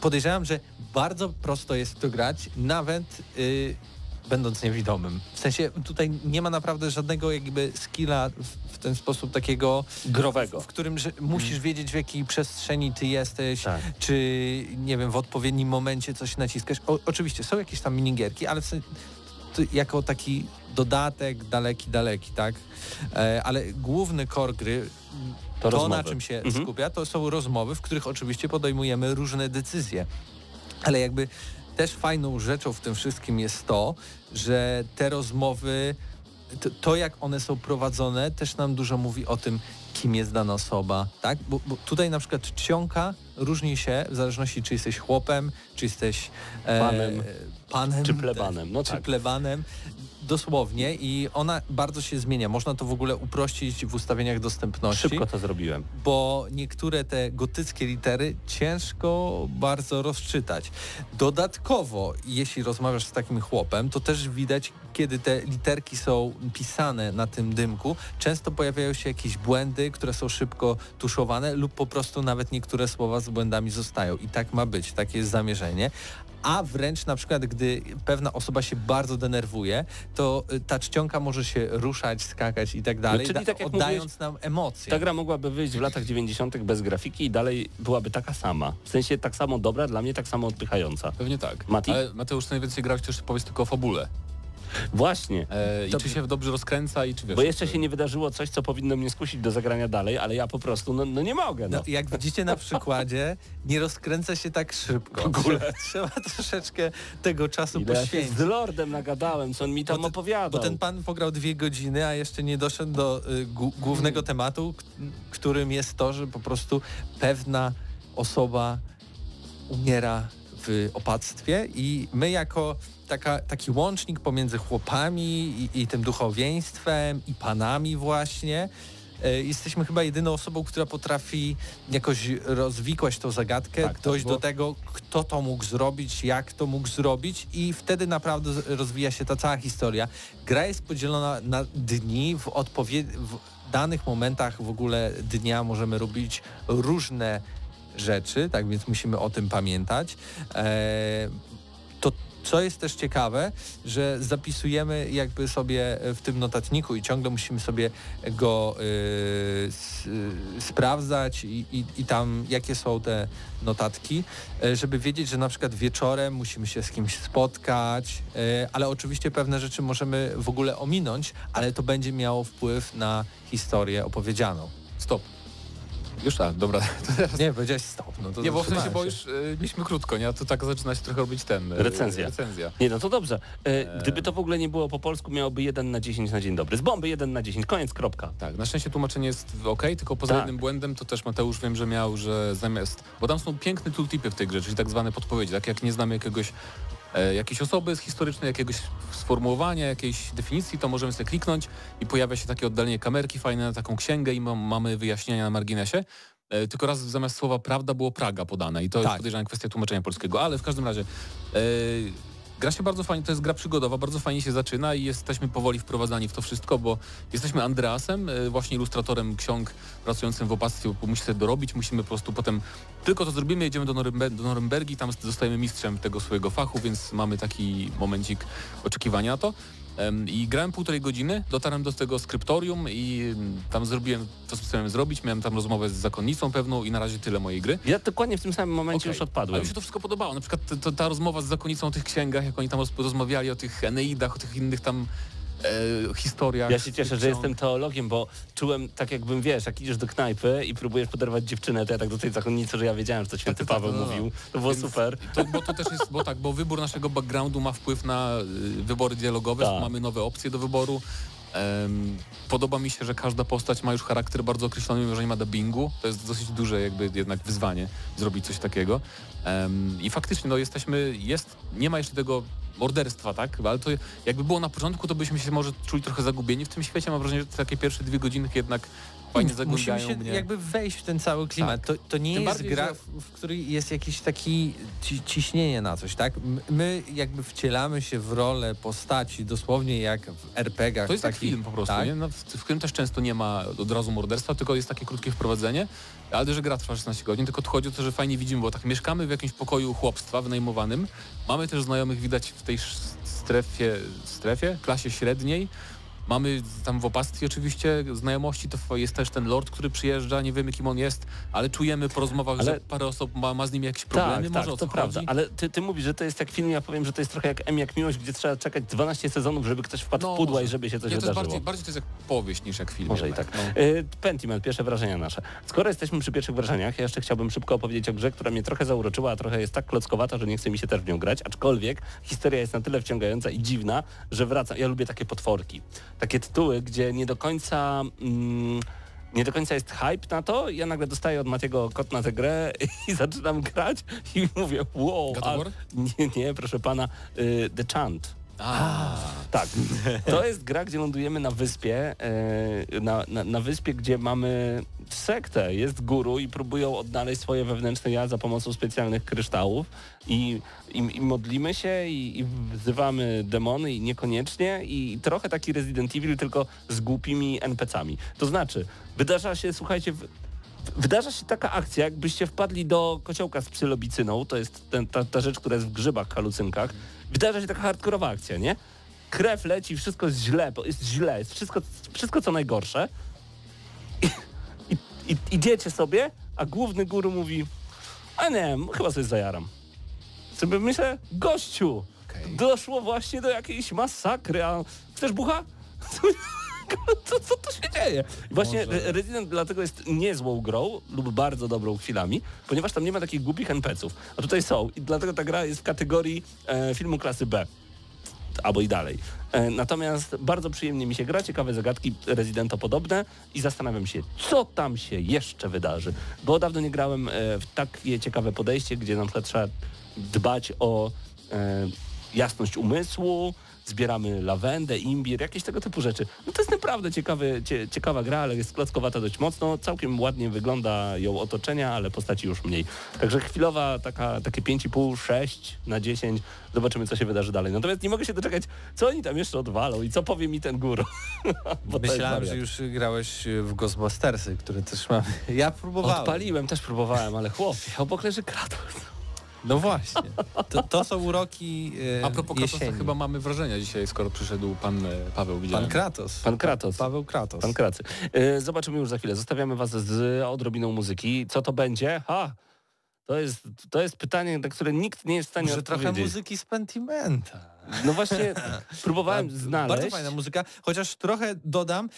podejrzewam, że bardzo prosto jest to grać, nawet y, będąc niewidomym. W sensie tutaj nie ma naprawdę żadnego jakby skilla w, w ten sposób takiego Growego. w którym że musisz wiedzieć w jakiej przestrzeni ty jesteś, Tak. czy nie wiem, w odpowiednim momencie coś naciskasz. O, oczywiście są jakieś tam minigierki, ale w sensie, jako taki dodatek daleki, daleki, tak? E, ale główny core gry, To to, na czym się Mhm. skupia, to są rozmowy, w których oczywiście podejmujemy różne decyzje. Ale jakby też fajną rzeczą w tym wszystkim jest to, że te rozmowy, to, to jak one są prowadzone, też nam dużo mówi o tym, kim jest dana osoba, tak? Bo, bo tutaj na przykład czcionka różni się w zależności, czy jesteś chłopem, czy jesteś e, Panem. panem Czy plebanem, no czy tak. plebanem. Dosłownie i ona bardzo się zmienia. Można to w ogóle uprościć w ustawieniach dostępności Szybko to zrobiłem. bo niektóre te gotyckie litery ciężko bardzo rozczytać. Dodatkowo, jeśli rozmawiasz z takim chłopem, to też widać, kiedy te literki są pisane na tym dymku, często pojawiają się jakieś błędy, które są szybko tuszowane lub po prostu nawet niektóre słowa z błędami zostają. I tak ma być, takie jest zamierzenie. A wręcz na przykład, gdy pewna osoba się bardzo denerwuje, to y, ta czcionka może się ruszać, skakać i tak dalej, czyli da- tak jak oddając nam emocje. Ta gra mogłaby wyjść w latach 90. bez grafiki i dalej byłaby taka sama. W sensie tak samo dobra, dla mnie tak samo odpychająca. Pewnie tak. Mati? Ale Mateusz, najwięcej grałeś też powiedz tylko o fabule. Właśnie. E, I To- czy się dobrze rozkręca i czy wiesz... Bo jeszcze się nie wydarzyło coś, co powinno mnie skusić do zagrania dalej, ale ja po prostu, no, no nie mogę. No. No, jak widzicie na przykładzie, nie rozkręca się tak szybko. W ogóle. Trzeba troszeczkę tego czasu Ile ja się z poświęcić. Lordem nagadałem, co on mi tam Bo ten- opowiadał. Bo ten pan pograł dwie godziny, a jeszcze nie doszedł do y, głównego tematu, którym jest to, że po prostu pewna osoba umiera w opactwie i my jako taka, taki łącznik pomiędzy chłopami i, i tym duchowieństwem i panami właśnie, e, jesteśmy chyba jedyną osobą, która potrafi jakoś rozwikłać tą zagadkę, Tak, tak, dojść bo- do tego, kto to mógł zrobić, jak to mógł zrobić i wtedy naprawdę rozwija się ta cała historia. Gra jest podzielona na dni, w, odpowie- w danych momentach w ogóle dnia możemy robić różne rzeczy, tak więc musimy o tym pamiętać. E, to co jest też ciekawe, że zapisujemy jakby sobie w tym notatniku i ciągle musimy sobie go y, y, sprawdzać i, i, i tam jakie są te notatki, e, żeby wiedzieć, że na przykład wieczorem musimy się z kimś spotkać, e, ale oczywiście pewne rzeczy możemy w ogóle ominąć, ale to będzie miało wpływ na historię opowiedzianą. Stop. Już tak, dobra. To teraz... Nie, powiedziałeś stop. No to Nie, bo w sensie, bo już y, mieliśmy krótko, nie? A to tak zaczyna się trochę robić ten... y, Recenzja. Recenzja. Nie, no to dobrze. E, gdyby to w ogóle nie było po polsku, miałoby 1 na 10 na dzień dobry. Z bomby 1 na 10, koniec, kropka. Tak, na szczęście tłumaczenie jest ok, tylko poza Tak. jednym błędem to też Mateusz wiem, że miał, że zamiast... Bo tam są piękne tooltipy w tej grze, czyli tak zwane podpowiedzi, tak jak nie znamy jakiegoś e, jakiejś osoby historycznej, jakiegoś sformułowania, jakiejś definicji, to możemy sobie kliknąć i pojawia się takie oddalenie kamerki fajne na taką księgę i ma, mamy wyjaśnienia na marginesie. E, tylko raz zamiast słowa prawda było Praga podane i to jest Tak. podejrzewam kwestia tłumaczenia polskiego, ale w każdym razie e, gra się bardzo fajnie, to jest gra przygodowa, bardzo fajnie się zaczyna i jesteśmy powoli wprowadzani w to wszystko, bo jesteśmy Andreasem, e, właśnie ilustratorem ksiąg pracującym w opactwie, bo musi sobie dorobić, musimy po prostu potem tylko to zrobimy, jedziemy do, Norymbe do Norymbergi, tam zostajemy mistrzem tego swojego fachu, więc mamy taki momencik oczekiwania na to. I grałem półtorej godziny, dotarłem do tego skryptorium i mm, tam zrobiłem to, co chciałem zrobić. Miałem tam rozmowę z zakonnicą pewną i na razie tyle mojej gry. Ja dokładnie w tym samym momencie Okej. już Ale odpadłem. mi się to wszystko podobało. Na przykład to, ta rozmowa z zakonnicą o tych księgach, jak oni tam roz, rozmawiali o tych Eneidach, o tych innych tam e, historiach. Ja się cieszę, że jestem teologiem, bo czułem tak jakbym, wiesz, jak idziesz do knajpy i próbujesz poderwać dziewczynę, to ja tak do tej zakonnicy, że ja wiedziałem, że to święty Tak, tak, Paweł no, mówił. To było Więc super. To, bo to też jest, bo tak, bo wybór naszego backgroundu ma wpływ na y, wybory dialogowe, Tak. mamy nowe opcje do wyboru. Em, podoba mi się, że każda postać ma już charakter bardzo określony, mimo że nie ma dubbingu. To jest dosyć duże jakby jednak wyzwanie zrobić coś takiego. Em, I faktycznie no jesteśmy, jest, nie ma jeszcze tego morderstwa, tak? Ale to jakby było na początku, to byśmy się może czuli trochę zagubieni w tym świecie. Mam wrażenie, że te takie pierwsze dwie godziny jednak fajnie Musimy zagłębiają się mnie. jakby wejść w ten cały klimat. To, to nie Tym jest bardziej, gra, że- w, której jest jakiś taki ci, ciśnienie na coś, tak? My jakby wcielamy się w rolę postaci, dosłownie jak w RPG-ach. To jest takich, film po prostu, tak? nie? No, w, w którym też często nie ma od razu morderstwa, tylko jest takie krótkie wprowadzenie, ale że gra trwa 16 godzin, tylko chodzi o to, że fajnie widzimy, bo tak mieszkamy w jakimś pokoju chłopstwa wynajmowanym, mamy też znajomych widać w tej strefie, strefie, klasie średniej, Mamy tam w opactwie oczywiście znajomości, to jest też ten lord, który przyjeżdża, nie wiemy kim on jest, ale czujemy po rozmowach, Ale- że parę osób ma, ma z nim jakieś problemy, tak, może tak, o to prawda. Ale ty, ty mówisz, że to jest jak film, ja powiem, że to jest trochę jak M jak miłość, gdzie trzeba czekać 12 sezonów, żeby ktoś wpadł w pudła może. i żeby się coś nie, to wydarzyło. bardziej, bardziej to jest jak powieść niż jak film. Może i jednak, tak. no. Y, Pentiment, pierwsze wrażenia nasze. Skoro jesteśmy przy pierwszych wrażeniach, ja jeszcze chciałbym szybko opowiedzieć o grze, która mnie trochę zauroczyła, a trochę jest tak klockowata, że nie chce mi się też w nią grać, aczkolwiek historia jest na tyle wciągająca i dziwna, że wracam. Ja lubię takie potworki. Takie tytuły, gdzie nie do końca... Mm, nie do końca jest hype na to, ja nagle dostaję od Matiego kod na tę grę i zaczynam grać i mówię, wow, a- nie, nie, proszę pana, y, The Chant. Tak. To jest gra, gdzie lądujemy na wyspie, e, na, na, na wyspie, gdzie mamy sektę, jest guru i próbują odnaleźć swoje wewnętrzne ja za pomocą specjalnych kryształów i, i, i modlimy się i, i wzywamy demony i niekoniecznie i trochę taki Resident Evil, tylko z głupimi NPC-ami. To znaczy, wydarza się, słuchajcie, w, Wydarza się taka akcja, jakbyście wpadli do kociołka z psylobicyną, to jest ten, ta, ta rzecz, która jest w grzybach, halucynkach. Wydarza się taka hardkorowa akcja, nie? Krew leci, wszystko jest źle, bo jest źle, jest wszystko, wszystko co najgorsze. I, i, i idziecie sobie, a główny guru mówi, a nie, chyba sobie zajaram. Sobie myślę, gościu, Okej. doszło właśnie do jakiejś masakry, a chcesz bucha? Co, co tu się dzieje? I właśnie Może. Re- Resident dlatego jest niezłą grą lub bardzo dobrą chwilami, ponieważ tam nie ma takich głupich NPC-ów, a tutaj są i dlatego ta gra jest w kategorii e, filmu klasy B albo i dalej. E, Natomiast bardzo przyjemnie mi się gra, ciekawe zagadki Residento podobne i zastanawiam się, co tam się jeszcze wydarzy. Bo dawno nie grałem e, w takie ciekawe podejście, gdzie na przykład trzeba dbać o e, jasność umysłu, zbieramy lawendę, imbir, jakieś tego typu rzeczy. No to jest naprawdę ciekawy, cie, ciekawa gra, ale jest klockowata dość mocno. Całkiem ładnie wygląda ją otoczenia, ale postaci już mniej. Także chwilowa taka, takie 5,5, 6 na 10. Zobaczymy, co się wydarzy dalej. Natomiast nie mogę się doczekać, co oni tam jeszcze odwalą i co powie mi ten jest Myślałem, że już grałeś w Ghostbustersy, które też mamy. Ja próbowałem. Odpaliłem, też próbowałem, ale chłopie, obok leży Kratos. No właśnie. To, to są uroki e, A propos Kratosa, jesieni. chyba mamy wrażenia dzisiaj, skoro przyszedł pan e, Paweł, widziałem. Pan Kratos. Pan Kratos. Paweł Kratos. Pan Kracy. E, Zobaczymy już za chwilę. Zostawiamy was z odrobiną muzyki. Co to będzie? Ha! To jest, to jest pytanie, na które nikt nie jest w stanie Może trochę odpowiedzieć. muzyki z Pentimenta. No właśnie, próbowałem Bardzo znaleźć. fajna muzyka, chociaż trochę dodam,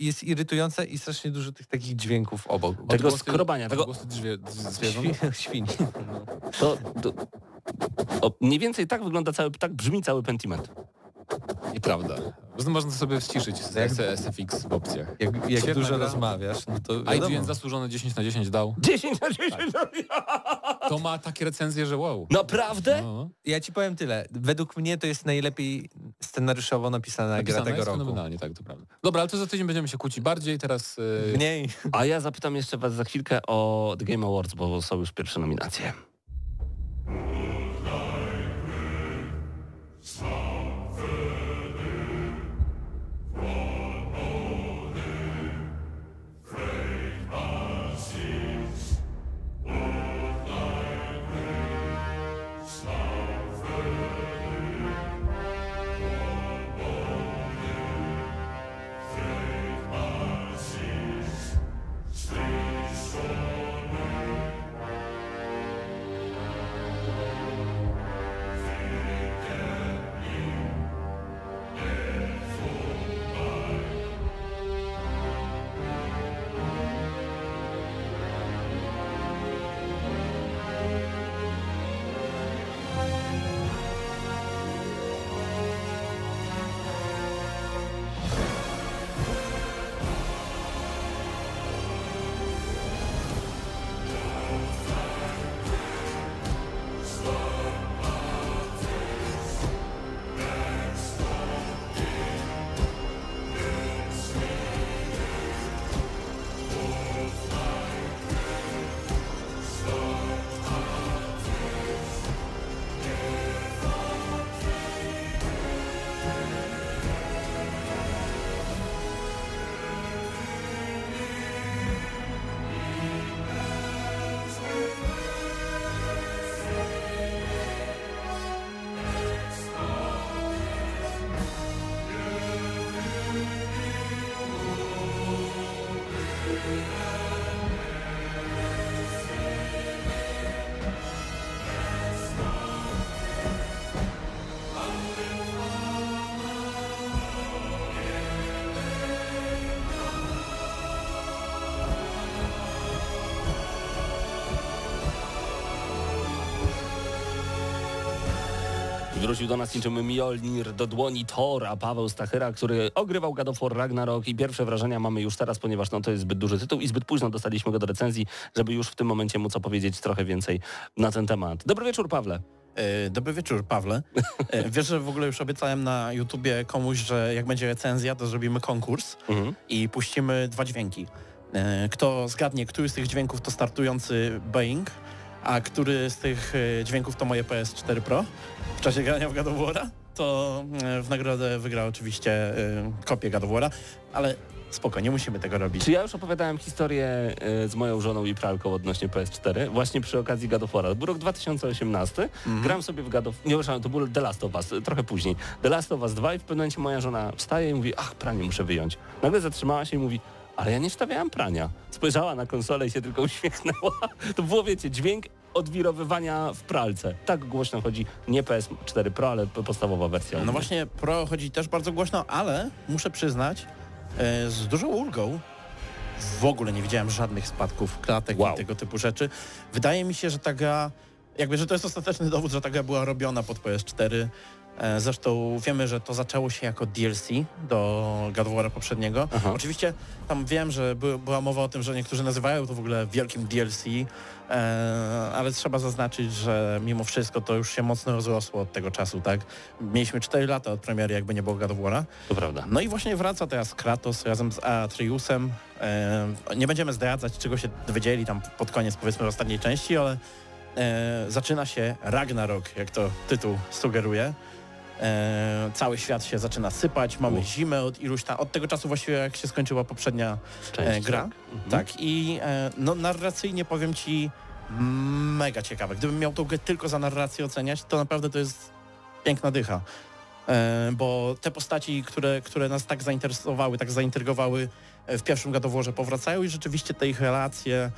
jest irytująca i strasznie dużo tych takich dźwięków obok. Tego Odgłosy- skrobania, tego- drzew, zwierząt. Świn. To, to, o, mniej więcej tak wygląda cały, tak brzmi cały Pentiment. Nieprawda. Można to sobie ściszyć z Jak- SFX w opcjach. Jak, jak dużo gra. rozmawiasz, no to IGN wiadomo. zasłużone 10 na 10 dał. 10 na 10! To ma takie recenzje, że wow. Naprawdę? No. Ja ci powiem tyle. Według mnie to jest najlepiej scenariuszowo napisana gra Napisane tego jest roku. fenomenalnie, tak, to prawda. Dobra, ale to za tydzień będziemy się kłócić bardziej, teraz... e, Mniej. A ja zapytam jeszcze was za chwilkę o The Game Awards, bo są już pierwsze nominacje. Wrócił do nas niczym Mjolnir do dłoni Thora, Paweł Stachyra, który ogrywał God of War Ragnarok i pierwsze wrażenia mamy już teraz, ponieważ no, to jest zbyt duży tytuł i zbyt późno dostaliśmy go do recenzji, żeby już w tym momencie móc opowiedzieć trochę więcej na ten temat. Dobry wieczór, Pawle. E, Dobry wieczór, Pawle. E, Wiesz, że w ogóle już obiecałem na YouTubie komuś, że jak będzie recenzja, to zrobimy konkurs Mhm. i puścimy dwa dźwięki. E, Kto zgadnie, który z tych dźwięków to startujący Boeing, a który z tych dźwięków to moje PS4 Pro w czasie grania w God of War'a, to e, w nagrodę wygra oczywiście e, kopię God of War'a, ale spoko, nie musimy tego robić. Czy ja już opowiadałem historię y, z moją żoną i pralką odnośnie PS4, właśnie przy okazji God of War'a. To był rok 2018, gram sobie w God of... Nie, przepraszam, to był The Last of Us, trochę później. The Last of Us 2 i w pewnym momencie moja żona wstaje i mówi, ach, pranie muszę wyjąć. Nagle zatrzymała się i mówi, ale ja nie wstawiałam prania. Spojrzała na konsolę i się tylko uśmiechnęła. To było, wiecie, dźwięk odwirowywania w pralce. Tak głośno chodzi nie PS4 Pro, ale podstawowa wersja. No właśnie Pro chodzi też bardzo głośno, ale muszę przyznać, e, z dużą ulgą w ogóle nie widziałem żadnych spadków klatek Wow. i tego typu rzeczy. Wydaje mi się, że ta gra, jakby, że to jest ostateczny dowód, że ta gra była robiona pod PS4. E, Zresztą wiemy, że to zaczęło się jako DLC do God of War'a poprzedniego. Aha. Oczywiście tam wiem, że by, była mowa o tym, że niektórzy nazywają to w ogóle wielkim DLC, e, ale trzeba zaznaczyć, że mimo wszystko to już się mocno rozrosło od tego czasu, tak? Mieliśmy 4 lata od premiery, jakby nie było God of War'a. To prawda. No i właśnie wraca teraz Kratos razem z Atreusem. E, nie będziemy zdradzać, czego się dowiedzieli tam pod koniec powiedzmy ostatniej części, ale zaczyna się Ragnarok, jak to tytuł sugeruje. E, cały świat się zaczyna sypać, mamy Uf. zimę od iluś tam, od tego czasu właściwie jak się skończyła poprzednia Część, e, gra. tak? Mhm. Tak, i e, no narracyjnie powiem ci mega ciekawe. Gdybym miał tą grę tylko za narrację oceniać, to naprawdę to jest piękna dycha. Bo te postaci, które, które nas tak zainteresowały, tak zaintrygowały w pierwszym Warze powracają i rzeczywiście te ich relacje,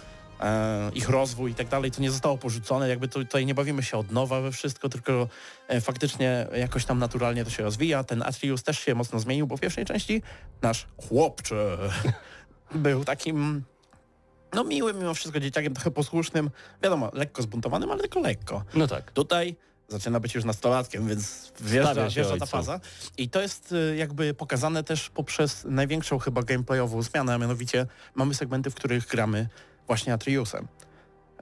ich rozwój i tak dalej, to nie zostało porzucone, jakby tutaj nie bawimy się od nowa we wszystko, tylko e, faktycznie jakoś tam naturalnie to się rozwija. Ten Atreus też się mocno zmienił, bo w pierwszej części nasz chłopcze był takim no miłym mimo wszystko dzieciakiem, trochę posłusznym, wiadomo, lekko zbuntowanym, ale tylko lekko. No tak. Tutaj zaczyna być już nastolatkiem, więc wjeżdża, wjeżdża ta faza. I to jest y, jakby pokazane też poprzez największą chyba gameplayową zmianę, a mianowicie mamy segmenty, w których gramy właśnie Atreusem.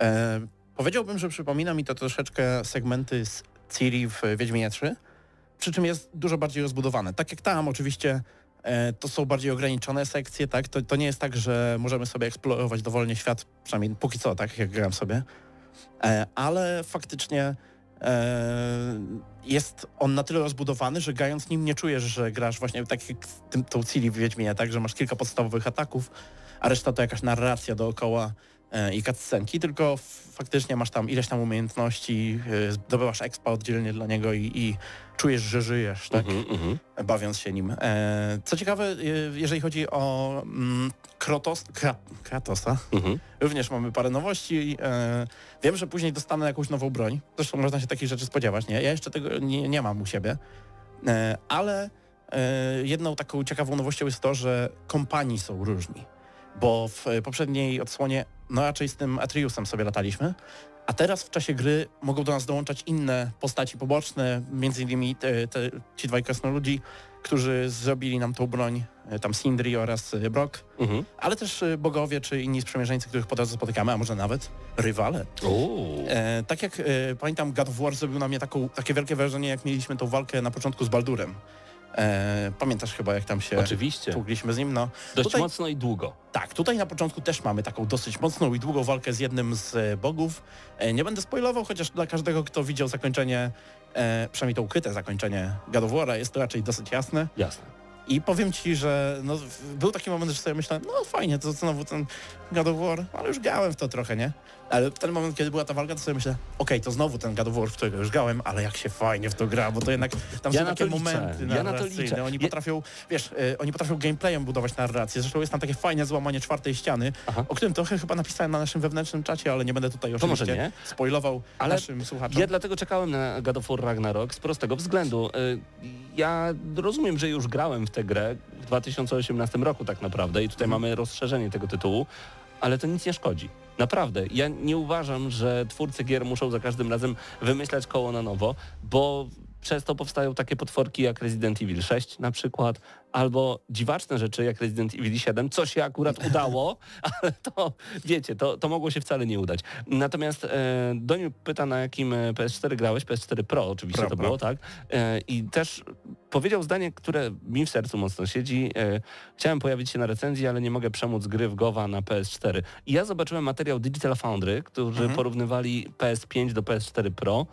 E, powiedziałbym, że przypomina mi to troszeczkę segmenty z Ciri w Wiedźminie 3, przy czym jest dużo bardziej rozbudowane. Tak jak tam oczywiście e, to są bardziej ograniczone sekcje, tak? To, to nie jest tak, że możemy sobie eksplorować dowolnie świat, przynajmniej póki co, tak jak gram sobie. E, ale faktycznie E, jest on na tyle rozbudowany, że grając nim nie czujesz, że grasz właśnie tak jak tym, tą Cili w Wiedźminie, tak, że masz kilka podstawowych ataków, a reszta to jakaś narracja dookoła e, i cutscenki, tylko faktycznie masz tam ileś tam umiejętności, e, zdobywasz expa oddzielnie dla niego i, i czujesz, że żyjesz, tak, Mhm, mhm. bawiąc się nim. E, co ciekawe, jeżeli chodzi o mm, Krotos, Kra, Kratosa, Mhm. Również mamy parę nowości. Wiem, że później dostanę jakąś nową broń. Zresztą można się takich rzeczy spodziewać, nie? Ja jeszcze tego nie, nie mam u siebie. Ale jedną taką ciekawą nowością jest to, że kompanii są różni. Bo w e, poprzedniej odsłonie no raczej z tym Atriusem sobie lataliśmy, a teraz w czasie gry mogą do nas dołączać inne postaci poboczne, między innymi te, te, ci dwaj krasnoludzi, którzy zrobili nam tą broń, e, tam Sindri oraz e, Brock Mhm. ale też bogowie czy inni sprzymierzeńcy, których po drodze spotykamy, a może nawet rywale. E, tak jak e, pamiętam, God of War zrobił na mnie taką, takie wielkie wrażenie, jak mieliśmy tą walkę na początku z Baldurem. E, pamiętasz chyba, jak tam się Oczywiście. tługliśmy z nim? No, Dość tutaj, mocno i długo. tak, tutaj na początku też mamy taką dosyć mocną i długą walkę z jednym z e, bogów. E, nie będę spoilował, chociaż dla każdego, kto widział zakończenie, e, przynajmniej to ukryte zakończenie God of jest to raczej dosyć jasne. Jasne. I powiem ci, że no, był taki moment, że sobie myślałem, no fajnie, to znowu ten God of War, ale już grałem w to trochę, nie? Ale w ten moment, kiedy była ta walka, to sobie myślę, okej, to znowu ten God of War, w którego już grałem, ale jak się fajnie w to gra, bo to jednak tam Ja są na takie liczę. momenty Ja na to narracyjne. Oni potrafią, wiesz, e, oni potrafią gameplayem budować narrację. Zresztą jest tam takie fajne złamanie czwartej ściany, Aha. o którym trochę chyba napisałem na naszym wewnętrznym czacie, ale nie będę tutaj To może oczywiście nie. spoilował Ale naszym słuchaczom. Ja dlatego czekałem na God of War Ragnarok z prostego względu. Y, Ja rozumiem, że już grałem w tę grę w 2018 roku tak naprawdę i tutaj mamy rozszerzenie tego tytułu, ale to nic nie szkodzi. Naprawdę. Ja nie uważam, że twórcy gier muszą za każdym razem wymyślać koło na nowo, bo przez to powstają takie potworki jak Resident Evil 6 na przykład, albo dziwaczne rzeczy jak Resident Evil 7, co się akurat udało, ale to wiecie, to, to mogło się wcale nie udać. Natomiast e, Doniu pyta, na jakim e, PS4 grałeś, PS4 Pro oczywiście Pro, to Pro. było, tak? E, I też powiedział zdanie, które mi w sercu mocno siedzi. E, chciałem pojawić się na recenzji, ale nie mogę przemóc gry w Gowa na PS4. I ja zobaczyłem materiał Digital Foundry, którzy Mhm. porównywali PS5 do PS4 Pro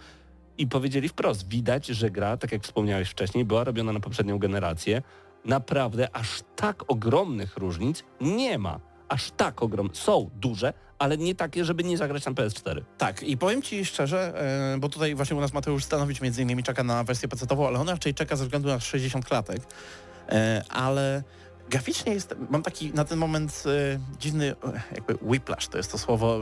i powiedzieli wprost, widać, że gra, tak jak wspomniałeś wcześniej, była robiona na poprzednią generację. Naprawdę aż tak ogromnych różnic nie ma. Aż tak ogromne. Są duże, ale nie takie, żeby nie zagrać na PS4. Tak, i powiem Ci szczerze, e, bo tutaj właśnie u nas Mateusz Stanowicz między innymi czeka na wersję PC-ową, ale on raczej czeka ze względu na 60 klatek, E, ale graficznie jest, mam taki na ten moment e, dziwny, jakby whiplash to jest to słowo,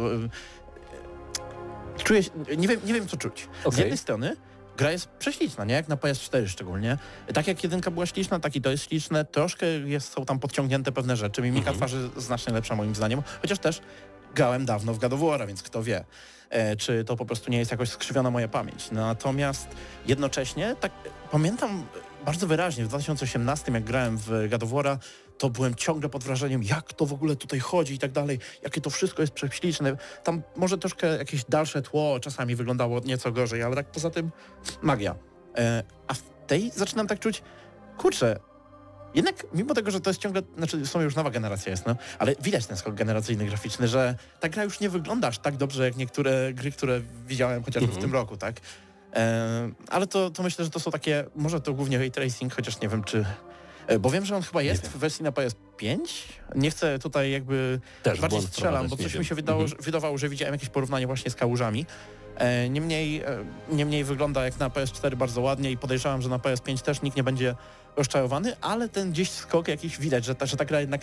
czuję się, nie wiem, nie wiem co czuć. Z Okej. jednej strony gra jest prześliczna, nie? Jak na PS4 szczególnie. Tak jak jedynka była śliczna, tak i to jest śliczne. Troszkę jest, są tam podciągnięte pewne rzeczy. Mimika twarzy znacznie lepsza moim zdaniem, chociaż też grałem dawno w War'a, więc kto wie, e, czy to po prostu nie jest jakoś skrzywiona moja pamięć. Natomiast jednocześnie, tak pamiętam bardzo wyraźnie w 2018, jak grałem w War'a, to byłem ciągle pod wrażeniem, jak to w ogóle tutaj chodzi i tak dalej, jakie to wszystko jest prześliczne. Tam może troszkę jakieś dalsze tło czasami wyglądało nieco gorzej, ale tak poza tym magia. E, a w tej zaczynam tak czuć, kurczę, jednak mimo tego, że to jest ciągle, znaczy są już nowa generacja jest, no, ale widać ten skok generacyjny graficzny, że ta gra już nie wygląda aż tak dobrze jak niektóre gry, które widziałem chociażby w tym roku, tak? E, ale to, to myślę, że to są takie, może to głównie ray tracing, chociaż nie wiem czy... e, Bo wiem, że on chyba jest w wersji na PS5. Nie chcę tutaj jakby Też bardziej strzelam, bo coś mi się wydało, Mhm. że, wydawało, że widziałem jakieś porównanie właśnie z kałużami. E, niemniej, e, niemniej wygląda jak na PS4 bardzo ładnie i podejrzewam, że na PS5 też nikt nie będzie rozczarowany, ale ten gdzieś skok jakiś widać, że ta, że ta gra jednak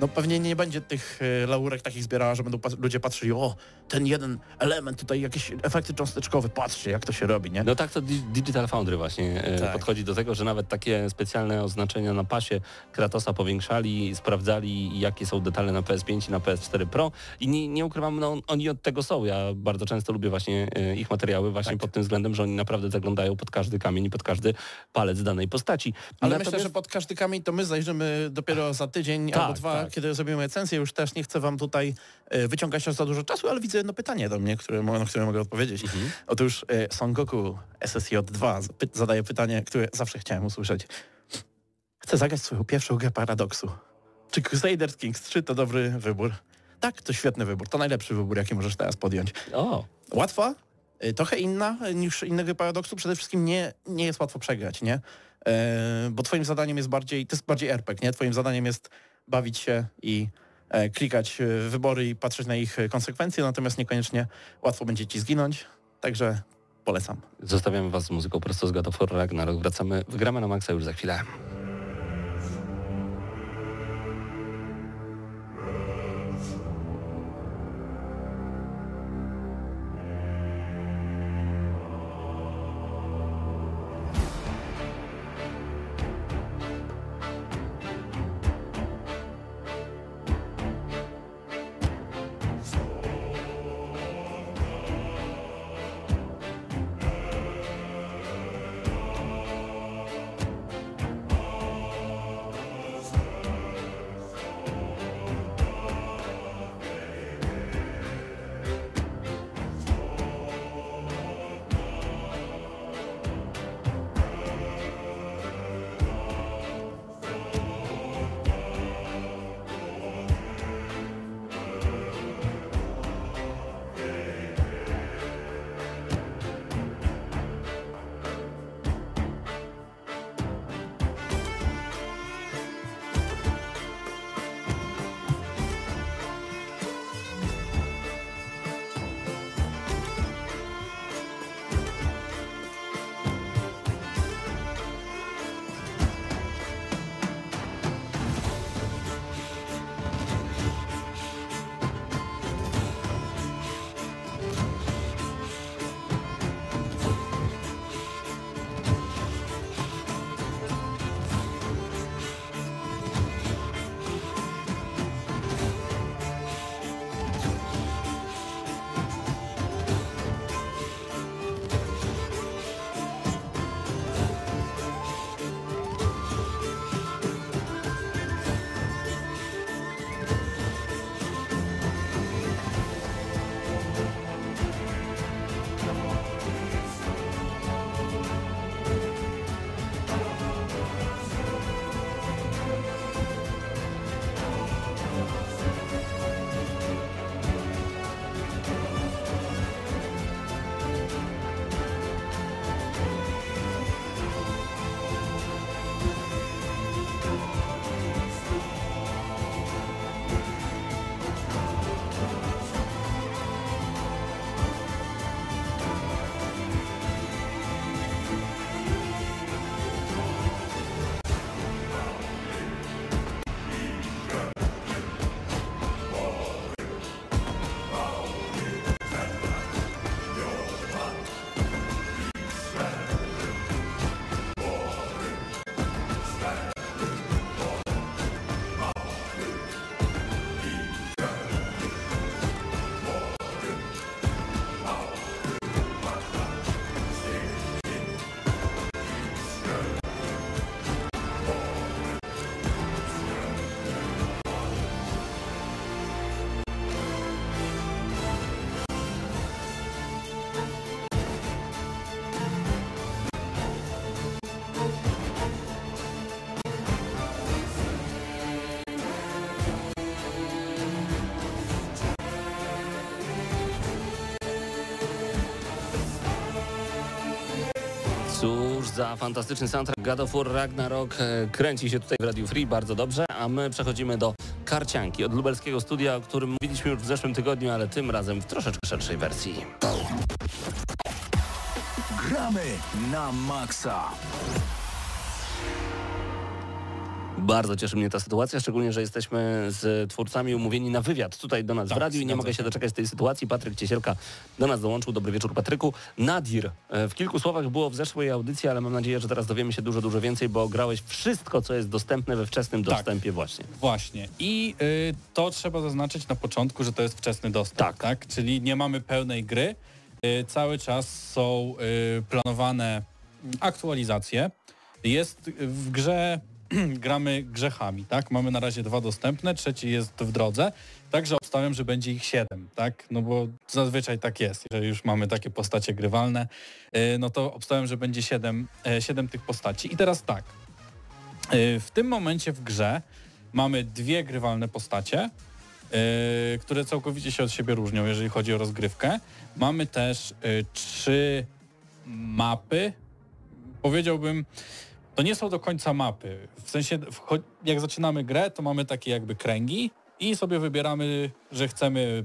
no pewnie nie będzie tych laurek takich zbierała, że będą ludzie patrzyli, o, ten jeden element, tutaj jakieś efekty cząsteczkowe, patrzcie jak to się robi, nie? No tak to Di- Digital Foundry właśnie e, Tak. podchodzi do tego, że nawet takie specjalne oznaczenia na pasie Kratosa powiększali, sprawdzali jakie są detale na PS5 i na PS4 Pro i nie, nie ukrywam, no oni od tego są. Ja bardzo często lubię właśnie e, ich materiały właśnie Tak. pod tym względem, że oni naprawdę zaglądają pod każdy kamień i pod każdy palec danej postaci. Ale Natomiast- myślę, że pod każdy kamień to my zajrzymy dopiero za tydzień Tak, albo dwa, tak. kiedy zrobimy recenzję. Już też nie chcę wam tutaj e, wyciągać aż za dużo czasu, ale widzę jedno pytanie do mnie, które, na które mogę odpowiedzieć. Mhm. Otóż e, Son Goku SSJ2 zapy- zadaje pytanie, które zawsze chciałem usłyszeć. Chcę zagrać swoją pierwszą grę Paradoksu. Czy Crusader Kings 3 to dobry wybór? Tak, to świetny wybór. To najlepszy wybór, jaki możesz teraz podjąć. O, Łatwa? y, trochę inna niż inne gry Paradoksu. Przede wszystkim nie, nie jest łatwo przegrać, nie? E, bo twoim zadaniem jest bardziej, to jest bardziej RPG, nie? Twoim zadaniem jest bawić się i klikać e, wybory i patrzeć na ich e, konsekwencje, natomiast niekoniecznie łatwo będzie ci zginąć, także polecam. Zostawiamy was z muzyką prosto z God of War Ragnarok. Wracamy, wygramy na maksa już za chwilę. Za fantastyczny soundtrack God of War Ragnarok e, kręci się tutaj w Radio Free bardzo dobrze, a my przechodzimy do Karcianki od lubelskiego studia, o którym mówiliśmy już w zeszłym tygodniu, ale tym razem w troszeczkę szerszej wersji. Gramy na maksa. Bardzo cieszy mnie ta sytuacja, szczególnie, że jesteśmy z twórcami umówieni na wywiad tutaj do nas w Tak, radiu i nie mogę się się. doczekać tej sytuacji. Patryk Ciesielka do nas dołączył. Dobry wieczór Patryku. Nadir, e, w kilku słowach było w zeszłej audycji, ale mam nadzieję, że teraz dowiemy się dużo, dużo więcej, bo grałeś wszystko, co jest dostępne we wczesnym Tak. dostępie właśnie. Właśnie. I y, to trzeba zaznaczyć na początku, że to jest wczesny dostęp, Tak. tak? Czyli nie mamy pełnej gry. Y, cały czas są y, planowane aktualizacje. Jest w grze gramy grzechami, tak? Mamy na razie dwa dostępne, trzeci jest w drodze. Także obstawiam, że będzie ich siedem, tak? No bo zazwyczaj tak jest. Jeżeli już mamy takie postacie grywalne, y, no to obstawiam, że będzie siedem, e, siedem tych postaci. I teraz tak. Y, W tym momencie w grze mamy dwie grywalne postacie które całkowicie się od siebie różnią, jeżeli chodzi o rozgrywkę. Mamy też trzy mapy. Powiedziałbym, to nie są do końca mapy. W sensie, jak zaczynamy grę, to mamy takie jakby kręgi i sobie wybieramy, że chcemy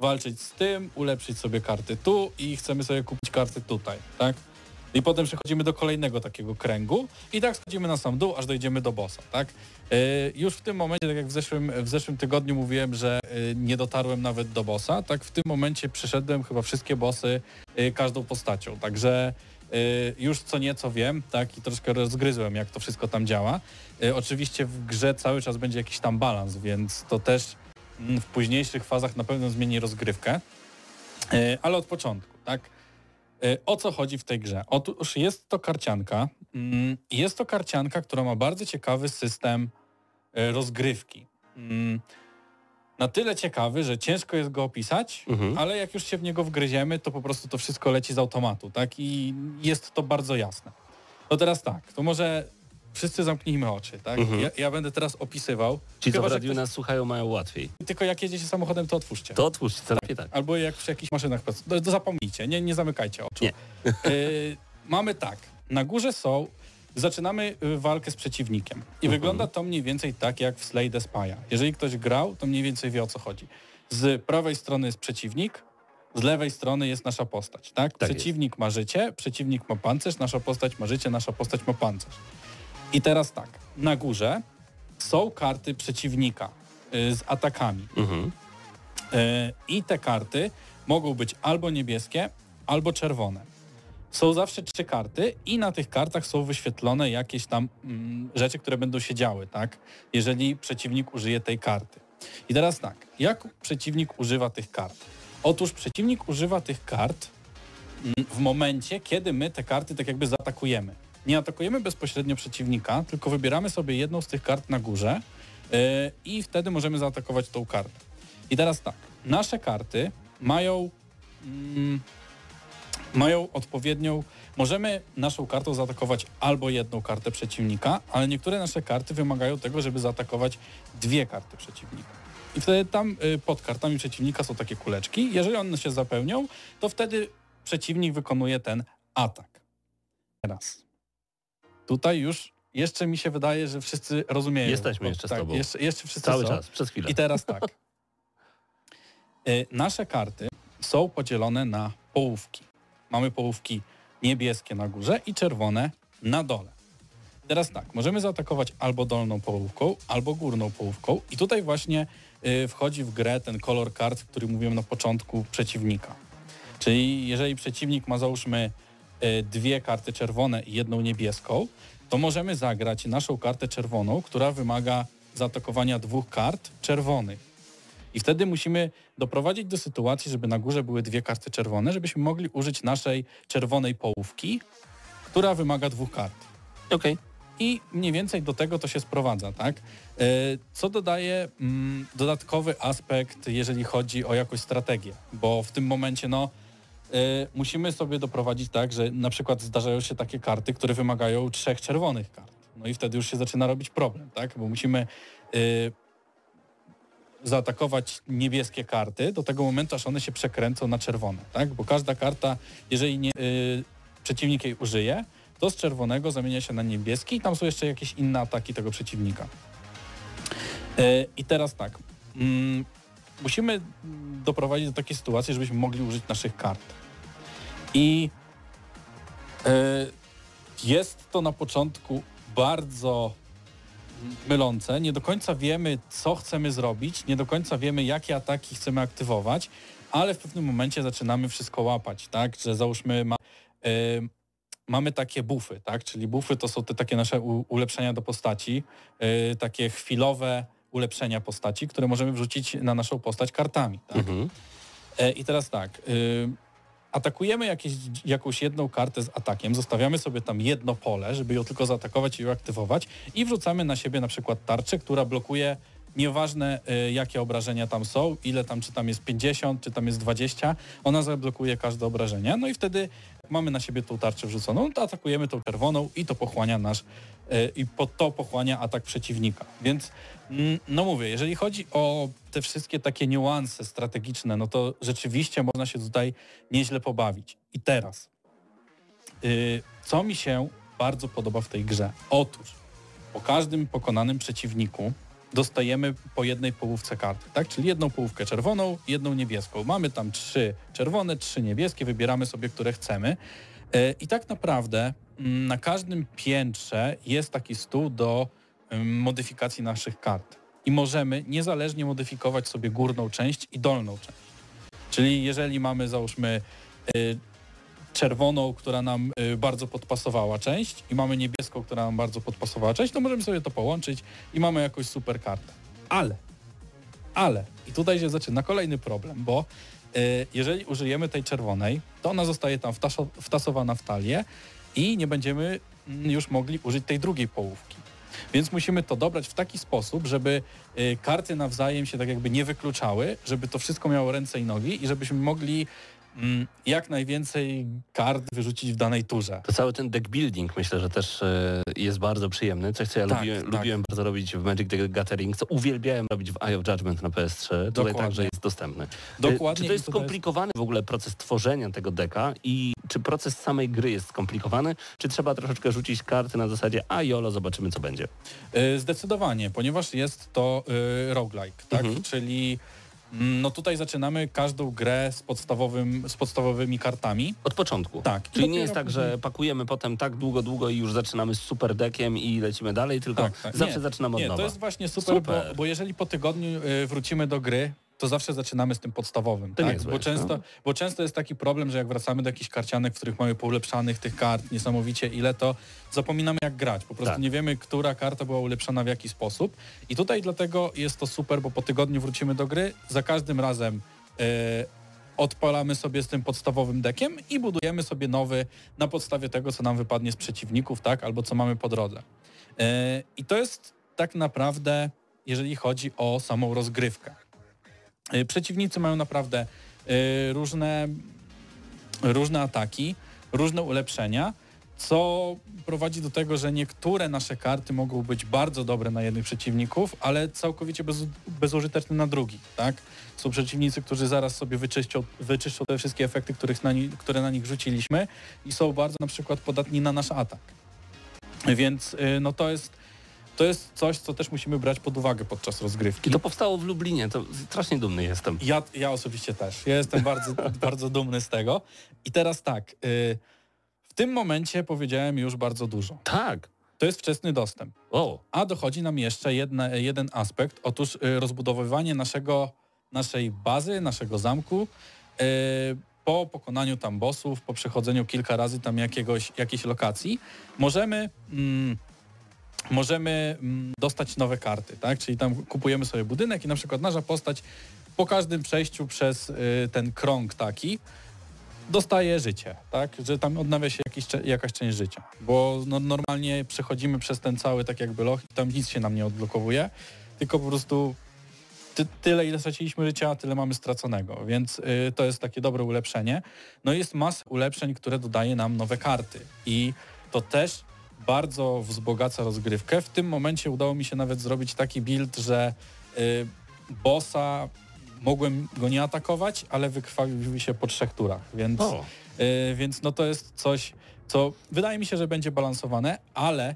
walczyć z tym, ulepszyć sobie karty tu i chcemy sobie kupić karty tutaj, tak? I potem przechodzimy do kolejnego takiego kręgu i tak schodzimy na sam dół, aż dojdziemy do bossa, tak? Yy, już w tym momencie, tak jak w zeszłym, w zeszłym tygodniu mówiłem, że yy, nie dotarłem nawet do bossa, tak w tym momencie przeszedłem chyba wszystkie bossy yy, każdą postacią, także już co nieco wiem, tak? I troszkę rozgryzłem, jak to wszystko tam działa. Yy, oczywiście w grze cały czas będzie jakiś tam balans, więc to też mm, w późniejszych fazach na pewno zmieni rozgrywkę. Yy, ale od początku, tak? O co chodzi w tej grze? Otóż jest to karcianka. mm, Jest to karcianka, która ma bardzo ciekawy system rozgrywki. Na tyle ciekawy, że ciężko jest go opisać, Mhm. ale jak już się w niego wgryziemy, to po prostu to wszystko leci z automatu, tak? I jest to bardzo jasne. No teraz tak, to może wszyscy zamknijmy oczy, tak? Mhm. Ja, ja będę teraz opisywał. Ci, co w radiu ktoś- nas słuchają, mają łatwiej. Tylko jak jedziecie samochodem, to otwórzcie. To otwórzcie, co lepiej tak. Albo jak przy jakichś maszynach. To, to zapomnijcie, nie, nie zamykajcie oczu. Nie. Y, mamy tak, na górze są, zaczynamy y, walkę z przeciwnikiem. I Mhm. wygląda to mniej więcej tak jak w Slay the Spy'a. Jeżeli ktoś grał, to mniej więcej wie o co chodzi. Z prawej strony jest przeciwnik, z lewej strony jest nasza postać, tak? Tak przeciwnik ma życie, przeciwnik ma pancerz, nasza postać ma życie, nasza postać ma pancerz. I teraz tak, na górze są karty przeciwnika y, z atakami. Mhm. E, I te karty mogą być albo niebieskie, albo czerwone. Są zawsze trzy karty i na tych kartach są wyświetlone jakieś tam mm, rzeczy, które będą się działy, tak? Jeżeli przeciwnik użyje tej karty. I teraz tak, jak przeciwnik używa tych kart? Otóż przeciwnik używa tych kart mm, w momencie, kiedy my te karty tak jakby zaatakujemy. Nie atakujemy bezpośrednio przeciwnika, tylko wybieramy sobie jedną z tych kart na górze yy, i wtedy możemy zaatakować tą kartę. I teraz tak, nasze karty mają, mm, mają odpowiednią. Możemy naszą kartą zaatakować albo jedną kartę przeciwnika, ale niektóre nasze karty wymagają tego, żeby zaatakować dwie karty przeciwnika. I wtedy tam y, pod kartami przeciwnika są takie kuleczki. Jeżeli one się zapełnią, to wtedy przeciwnik wykonuje ten atak. Teraz. Tutaj już jeszcze mi się wydaje, że wszyscy rozumieją. Jesteśmy Bo- jeszcze z tak, tobą. Jeszcze, jeszcze wszyscy Cały są. czas, przez chwilę. I teraz tak. Y, Nasze karty są podzielone na połówki. Mamy połówki niebieskie na górze i czerwone na dole. Teraz tak, możemy zaatakować albo dolną połówką, albo górną połówką i tutaj właśnie y, wchodzi w grę ten kolor kart, który mówiłem na początku przeciwnika. Czyli jeżeli przeciwnik ma załóżmy y, dwie karty czerwone i jedną niebieską, to możemy zagrać naszą kartę czerwoną, która wymaga zaatakowania dwóch kart czerwonych. I wtedy musimy doprowadzić do sytuacji, żeby na górze były dwie karty czerwone, żebyśmy mogli użyć naszej czerwonej połówki, która wymaga dwóch kart. Okej. I mniej więcej do tego to się sprowadza, tak? E, Co dodaje mm, dodatkowy aspekt, jeżeli chodzi o jakąś strategię, bo w tym momencie, no, e, musimy sobie doprowadzić tak, że na przykład zdarzają się takie karty, które wymagają trzech czerwonych kart. No i wtedy już się zaczyna robić problem, tak? Bo musimy e, zaatakować niebieskie karty do tego momentu, aż one się przekręcą na czerwone, tak? Bo każda karta, jeżeli nie, y, przeciwnik jej użyje, to z czerwonego zamienia się na niebieski i tam są jeszcze jakieś inne ataki tego przeciwnika. Y, I teraz tak, mm, musimy doprowadzić do takiej sytuacji, żebyśmy mogli użyć naszych kart. I y, jest to na początku bardzo mylące. Nie do końca wiemy, co chcemy zrobić, nie do końca wiemy, jakie ataki chcemy aktywować, ale w pewnym momencie zaczynamy wszystko łapać, tak? Że załóżmy ma, mamy takie bufy, tak? Czyli bufy to są te takie nasze u, ulepszenia do postaci, y, takie chwilowe ulepszenia postaci, które możemy wrzucić na naszą postać kartami, tak? Mhm. E, I teraz tak, atakujemy jakieś, jakąś jedną kartę z atakiem, zostawiamy sobie tam jedno pole, żeby ją tylko zaatakować i ją aktywować i wrzucamy na siebie na przykład tarczę, która blokuje nieważne y, jakie obrażenia tam są, ile tam, czy tam jest 50, czy tam jest 20, ona zablokuje każde obrażenie. No i wtedy mamy na siebie tą tarczę wrzuconą, to atakujemy tą czerwoną i to pochłania nasz i pod to pochłania atak przeciwnika. Więc mm, no mówię, jeżeli chodzi o te wszystkie takie niuanse strategiczne, no to rzeczywiście można się tutaj nieźle pobawić. I teraz, y, co mi się bardzo podoba w tej grze? Otóż po każdym pokonanym przeciwniku dostajemy po jednej połówce karty, tak? Czyli jedną połówkę czerwoną, jedną niebieską. Mamy tam trzy czerwone, trzy niebieskie, wybieramy sobie, które chcemy. E, I tak naprawdę na każdym piętrze jest taki stół do modyfikacji naszych kart. I możemy niezależnie modyfikować sobie górną część i dolną część. Czyli jeżeli mamy załóżmy y, czerwoną, która nam y, bardzo podpasowała część i mamy niebieską, która nam bardzo podpasowała część, to możemy sobie to połączyć i mamy jakąś super kartę. Ale, ale, i tutaj się zaczyna kolejny problem, bo y, jeżeli użyjemy tej czerwonej, to ona zostaje tam wtaso- wtasowana w talię i nie będziemy już mogli użyć tej drugiej połówki. Więc musimy to dobrać w taki sposób, żeby y, karty nawzajem się tak jakby nie wykluczały, żeby to wszystko miało ręce i nogi i żebyśmy mogli jak najwięcej kart wyrzucić w danej turze. To cały ten deck building myślę, że też e, jest bardzo przyjemny. Coś, co ja Tak, lubiłem, tak. lubiłem bardzo robić w Magic the Gathering, co uwielbiałem robić w Eye of Judgment na PS3. Tutaj Dokładnie. także jest dostępny. E, Dokładnie Czy to jest skomplikowany w ogóle proces tworzenia tego deka i czy proces samej gry jest skomplikowany, czy trzeba troszeczkę rzucić karty na zasadzie a jolo, zobaczymy co będzie. Y, Zdecydowanie, ponieważ jest to roguelike, tak? Mhm. Czyli mm, no tutaj zaczynamy każdą grę z, podstawowym, z podstawowymi kartami. Od początku. Tak. Czyli nie jest tak, że pakujemy potem tak długo, długo i już zaczynamy z super deckiem i lecimy dalej, tylko Tak, tak. zawsze Nie, zaczynamy od Nie, nowa. to jest właśnie super, Super. Bo, bo jeżeli po tygodniu y, wrócimy do gry, to zawsze zaczynamy z tym podstawowym. To tak? bo, często, no. bo często jest taki problem, że jak wracamy do jakichś karcianek, w których mamy poulepszanych tych kart niesamowicie ile, to zapominamy jak grać. Po prostu Tak. nie wiemy, która karta była ulepszona w jaki sposób. I tutaj dlatego jest to super, bo po tygodniu wrócimy do gry, za każdym razem y, odpalamy sobie z tym podstawowym dekiem i budujemy sobie nowy na podstawie tego, co nam wypadnie z przeciwników, tak, albo co mamy po drodze. E, I to jest tak naprawdę, jeżeli chodzi o samą rozgrywkę. E, Przeciwnicy mają naprawdę e, różne, różne ataki, różne ulepszenia, co prowadzi do tego, że niektóre nasze karty mogą być bardzo dobre na jednych przeciwników, ale całkowicie bez, bezużyteczne na drugich, tak? Są przeciwnicy, którzy zaraz sobie wyczyszczą, wyczyszczą te wszystkie efekty, których na które na nich rzuciliśmy i są bardzo na przykład podatni na nasz atak. Więc y, no to jest, to jest coś, co też musimy brać pod uwagę podczas rozgrywki. I to powstało w Lublinie, to strasznie dumny jestem. Ja, ja osobiście też. Ja jestem bardzo, bardzo dumny z tego. I teraz tak, y, w tym momencie powiedziałem już bardzo dużo. Tak. To jest wczesny dostęp. O, A dochodzi nam jeszcze jedna, jeden aspekt, otóż y, rozbudowywanie naszego, naszej bazy, naszego zamku y, po pokonaniu tam bossów, po przechodzeniu kilka razy tam jakiegoś, jakiejś lokacji, możemy, mm, możemy mm, dostać nowe karty, tak? Czyli tam kupujemy sobie budynek i na przykład nasza postać po każdym przejściu przez y, ten krąg taki dostaje życie, tak? Że tam odnawia się jakiś, jakaś część życia. Bo no, normalnie przechodzimy przez ten cały tak jakby loch i tam nic się nam nie odblokowuje, tylko po prostu ty, tyle, ile straciliśmy życia, tyle mamy straconego, więc y, to jest takie dobre ulepszenie. No jest masa ulepszeń, które dodaje nam nowe karty i to też bardzo wzbogaca rozgrywkę. W tym momencie udało mi się nawet zrobić taki build, że y, bossa mogłem go nie atakować, ale wykrwawił się po trzech turach, więc, y, więc no to jest coś, co wydaje mi się, że będzie balansowane, ale y,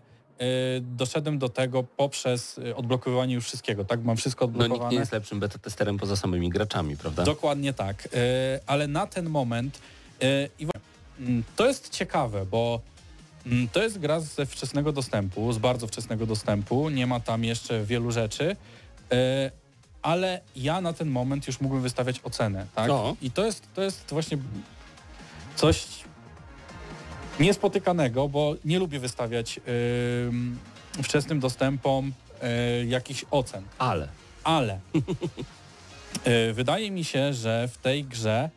doszedłem do tego poprzez y, odblokowywanie już wszystkiego, tak? Mam wszystko No nikt odblokowane. nie jest lepszym beta testerem poza samymi graczami, prawda? Dokładnie tak. E, ale na ten moment i mm, to jest ciekawe, bo to jest gra ze wczesnego dostępu, z bardzo wczesnego dostępu, nie ma tam jeszcze wielu rzeczy, e, ale ja na ten moment już mógłbym wystawiać ocenę, tak? O. I to jest, to jest właśnie coś niespotykanego, bo nie lubię wystawiać ym, wczesnym dostępom y, jakichś ocen Ale. ale e, wydaje mi się, że w tej grze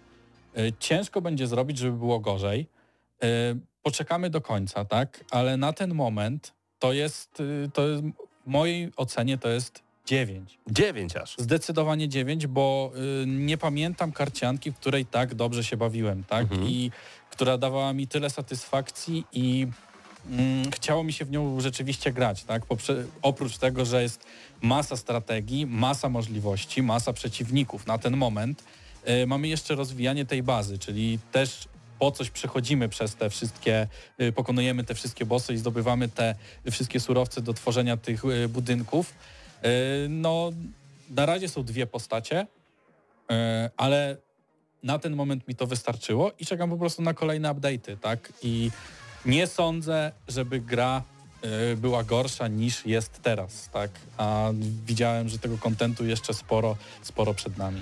ciężko będzie zrobić, żeby było gorzej. Poczekamy do końca, tak? Ale na ten moment to jest, e, to jest w mojej ocenie to jest 9. Dziewięć aż. Zdecydowanie 9, bo y, nie pamiętam karcianki, w której tak dobrze się bawiłem, tak? Mhm. I która dawała mi tyle satysfakcji i mm, chciało mi się w nią rzeczywiście grać, tak? Poprze oprócz tego, że jest masa strategii, masa możliwości, masa przeciwników na ten moment, y, mamy jeszcze rozwijanie tej bazy, czyli też po coś przechodzimy przez te wszystkie, y, pokonujemy te wszystkie bossy i zdobywamy te wszystkie surowce do tworzenia tych y, budynków. Y, No, na razie są dwie postacie, ale na ten moment mi to wystarczyło i czekam po prostu na kolejne update'y, tak? I nie sądzę, żeby gra była gorsza niż jest teraz, tak? A widziałem, że tego kontentu jeszcze sporo, sporo przed nami.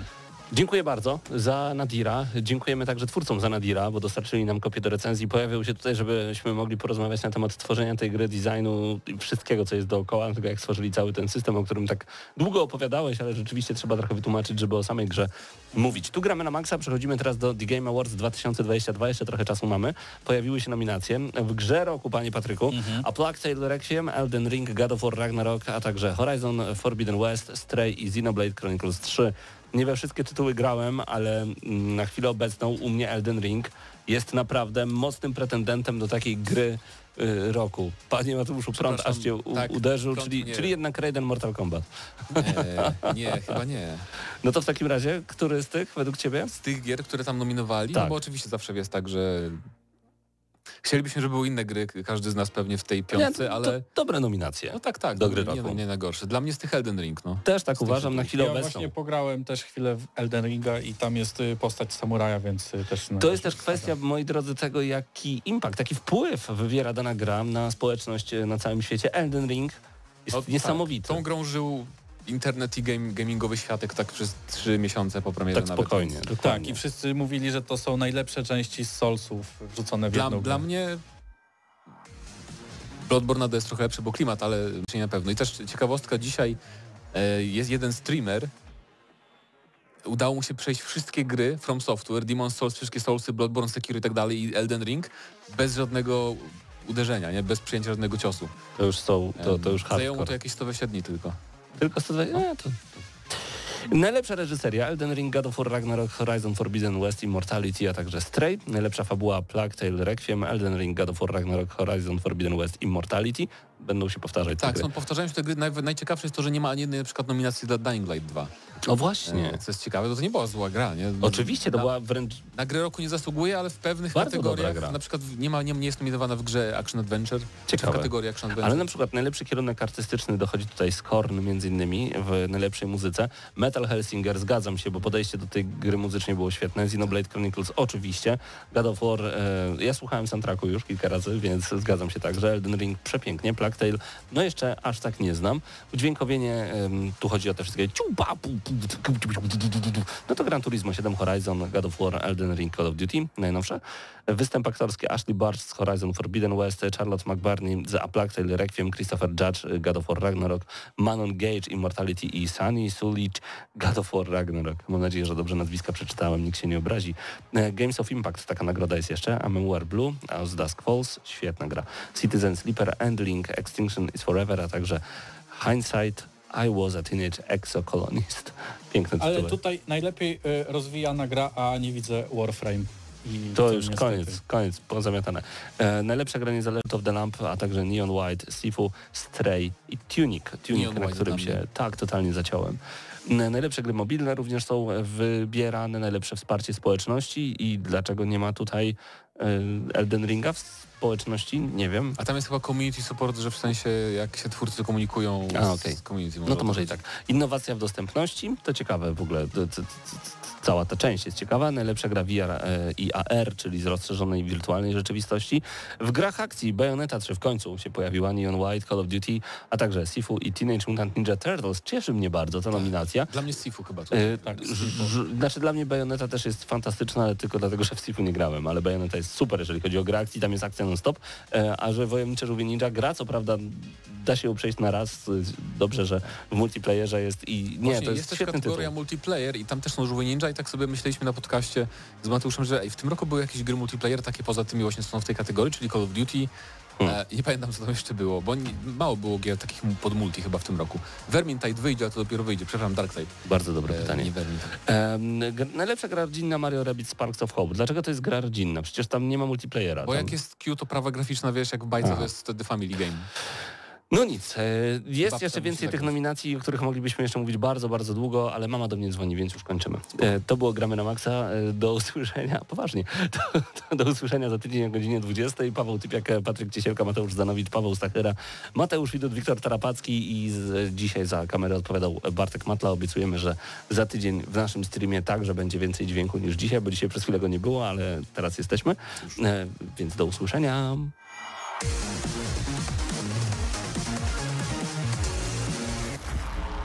Dziękuję bardzo za Nadira. Dziękujemy także twórcom za Nadira, bo dostarczyli nam kopię do recenzji. Pojawił się tutaj, żebyśmy mogli porozmawiać na temat tworzenia tej gry, designu i wszystkiego, co jest dookoła, tego jak stworzyli cały ten system, o którym tak długo opowiadałeś, ale rzeczywiście trzeba trochę wytłumaczyć, żeby o samej grze mówić. Tu gramy na maksa, przechodzimy teraz do The Game Awards 2022, jeszcze trochę czasu mamy. Pojawiły się nominacje. W grze roku, panie Patryku, A Plague Tale Requiem, Elden Ring, God of War Ragnarok, a także Horizon Forbidden West, Stray i Xenoblade Chronicles 3. Nie we wszystkie tytuły grałem, ale mm, na chwilę obecną u mnie Elden Ring jest naprawdę mocnym pretendentem do takiej gry y, roku. Panie Mateuszu, prąd aż cię u, tak, uderzył, czyli, nie. czyli jednak Raiden Mortal Kombat. Nie, nie, chyba nie. No to w takim razie, który z tych według ciebie? Z tych gier, które tam nominowali, Tak. no bo oczywiście zawsze jest tak, że chcielibyśmy, żeby były inne gry, każdy z nas pewnie w tej Nie, piątce, to, ale... to dobre nominacje. No tak, tak, do gry nie, roku. nie najgorsze. Dla mnie z tych Elden Ring, no. Też tak uważam na chwilę Ja obecną. właśnie pograłem też chwilę w Elden Ringa i tam jest y, postać samuraja, więc y, też... To jest też kwestia, moi drodzy, tego, jaki impact, jaki wpływ wywiera dana gra na społeczność e, na całym świecie. Elden Ring jest No, niesamowity. Tak. Tą grą żył internet i game, gamingowy światek tak przez trzy miesiące po premierze Tak nawet. spokojnie, więc- dokładnie. Tak, i wszyscy mówili, że to są najlepsze części z Soulsów wrzucone w Dla, jedną dla grę. mnie Bloodborne jest trochę lepszy, bo klimat, ale nie na pewno. I też ciekawostka, dzisiaj e, jest jeden streamer, udało mu się przejść wszystkie gry From Software, Demon's Souls, wszystkie Soulsy, Bloodborne, Sekiro i tak dalej i Elden Ring bez żadnego uderzenia, nie? bez przyjęcia żadnego ciosu. To już są, to, to już Zajęło mu hardcore. to jakieś 120 dni tylko. Tylko 120, nie, to... Najlepsza reżyseria Elden Ring, God of War Ragnarok, Horizon Forbidden West, Immortality, a także Stray. Najlepsza fabuła Plague Tale Requiem, Elden Ring, God of War Ragnarok, Horizon Forbidden West, Immortality. Będą się powtarzać te Tak, są powtarzają się te gry. Naj, najciekawsze jest to, że nie ma ani jednej na przykład nominacji dla Dying Light 2. O właśnie. E, Co jest ciekawe, to, nie była zła gra, nie? Oczywiście, to na, była wręcz Na grę roku nie zasługuje, ale w pewnych kategoriach, na przykład nie, ma, nie, nie jest nominowana w grze Action Adventure, czy w Ciekawe. kategorii Action Adventure. Ale na przykład najlepszy kierunek artystyczny dochodzi tutaj z Korn między innymi w najlepszej muzyce. Metal Hellsinger, zgadzam się, bo podejście do tej gry muzycznie było świetne. Xenoblade Chronicles oczywiście. God of War, e, ja słuchałem soundtracku już kilka razy, więc zgadzam się także. Elden Ring przepięknie, Plague Tale, no jeszcze aż tak nie znam. Udźwiękowienie, em, tu chodzi o te wszystkie ciu, pu, pu, no to Gran Turismo 7 Horizon, God of War, Elden Ring, Call of Duty, najnowsze. Występ aktorski Ashley Barch z Horizon Forbidden West, Charlotte McBurney z A Plague Tale Requiem, Christopher Judge, God of War Ragnarok, Manon Gage, Immortality i Sunny Sulich, God of War Ragnarok. Mam nadzieję, że dobrze nazwiska przeczytałem, nikt się nie obrazi. E, Games of Impact, taka nagroda jest jeszcze, A Memoir Blue, As Dusk Falls, świetna gra. Citizen Sleeper, Endling, Extinction is Forever, a także Hindsight, I was a teenage exocolonist. Piękne Ale tutaj najlepiej y, rozwijana gra, a nie widzę Warframe. I To już niestety- koniec, koniec, pozamiatane. E, najlepsza gra niezależna of the Lamp, a także Neon White, Sifu, Stray i Tunic. Tunic, Neon na White którym się mnie. tak totalnie zaciąłem. Najlepsze gry mobilne również są wybierane, najlepsze wsparcie społeczności i dlaczego nie ma tutaj e, Elden Ringa w społeczności? Nie wiem. A tam jest chyba community support, że w sensie jak się twórcy komunikują A, z, okej. z community. No to może i tak. Innowacja w dostępności, to ciekawe w ogóle. Cała ta część jest ciekawa. Najlepsza gra VR e, i AR, czyli z rozszerzonej wirtualnej rzeczywistości. W grach akcji Bayonetta 3 w końcu się pojawiła, Neon White, Call of Duty, a także Sifu i Teenage Mutant Ninja Turtles. Cieszy mnie bardzo ta nominacja. Dla mnie Sifu chyba. To. E, Tak, Znaczy dla mnie Bayonetta też jest fantastyczna, ale tylko dlatego, że w Sifu nie grałem, ale Bayonetta jest super, jeżeli chodzi o grę akcji, tam jest akcja non-stop, e, a że Wojownicze Żółwie Ninja gra, co prawda da się ją przejść na raz, dobrze, że w multiplayerze jest i nie, Właśnie, to jest, jest też świetny kategoria tytuł. multiplayer i tam też są żółwie ninja i tak sobie myśleliśmy na podcaście z Mateuszem, że ej, w tym roku były jakieś gry multiplayer takie poza tymi właśnie są w tej kategorii, czyli Call of Duty, E, nie pamiętam, co tam jeszcze było, bo nie, mało było gier takich pod multi chyba w tym roku. Vermintide wyjdzie, a to dopiero wyjdzie. Przepraszam, Darkseid. Bardzo dobre E, pytanie. Gr- najlepsza gra rodzinna Mario Rabbids Sparks of Hope. Dlaczego to jest gra rodzinna? Przecież tam nie ma multiplayera. Bo tam... jak jest Q, to prawa graficzna, wiesz, jak w bajce, Aha. to jest wtedy family game. No nic, e, jest Babcia jeszcze więcej tych zagrać. nominacji, o których moglibyśmy jeszcze mówić bardzo, bardzo długo, ale mama do mnie dzwoni, więc już kończymy. E, To było Gramy na Maxa. E, Do usłyszenia, poważnie, do, usłyszenia za tydzień o godzinie 20. Paweł Typiak, Patryk Ciesielka, Mateusz Zanowicz, Paweł Stachera, Mateusz Widut, Wiktor Tarapacki i z, dzisiaj za kamerę odpowiadał Bartek Matla. Obiecujemy, że za tydzień w naszym streamie także będzie więcej dźwięku niż dzisiaj, bo dzisiaj przez chwilę go nie było, ale teraz jesteśmy. Więc do usłyszenia.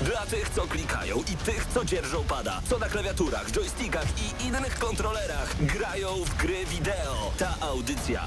Dla tych, co klikają i tych, co dzierżą pada, co na klawiaturach, joystickach i innych kontrolerach grają w gry wideo. Ta audycja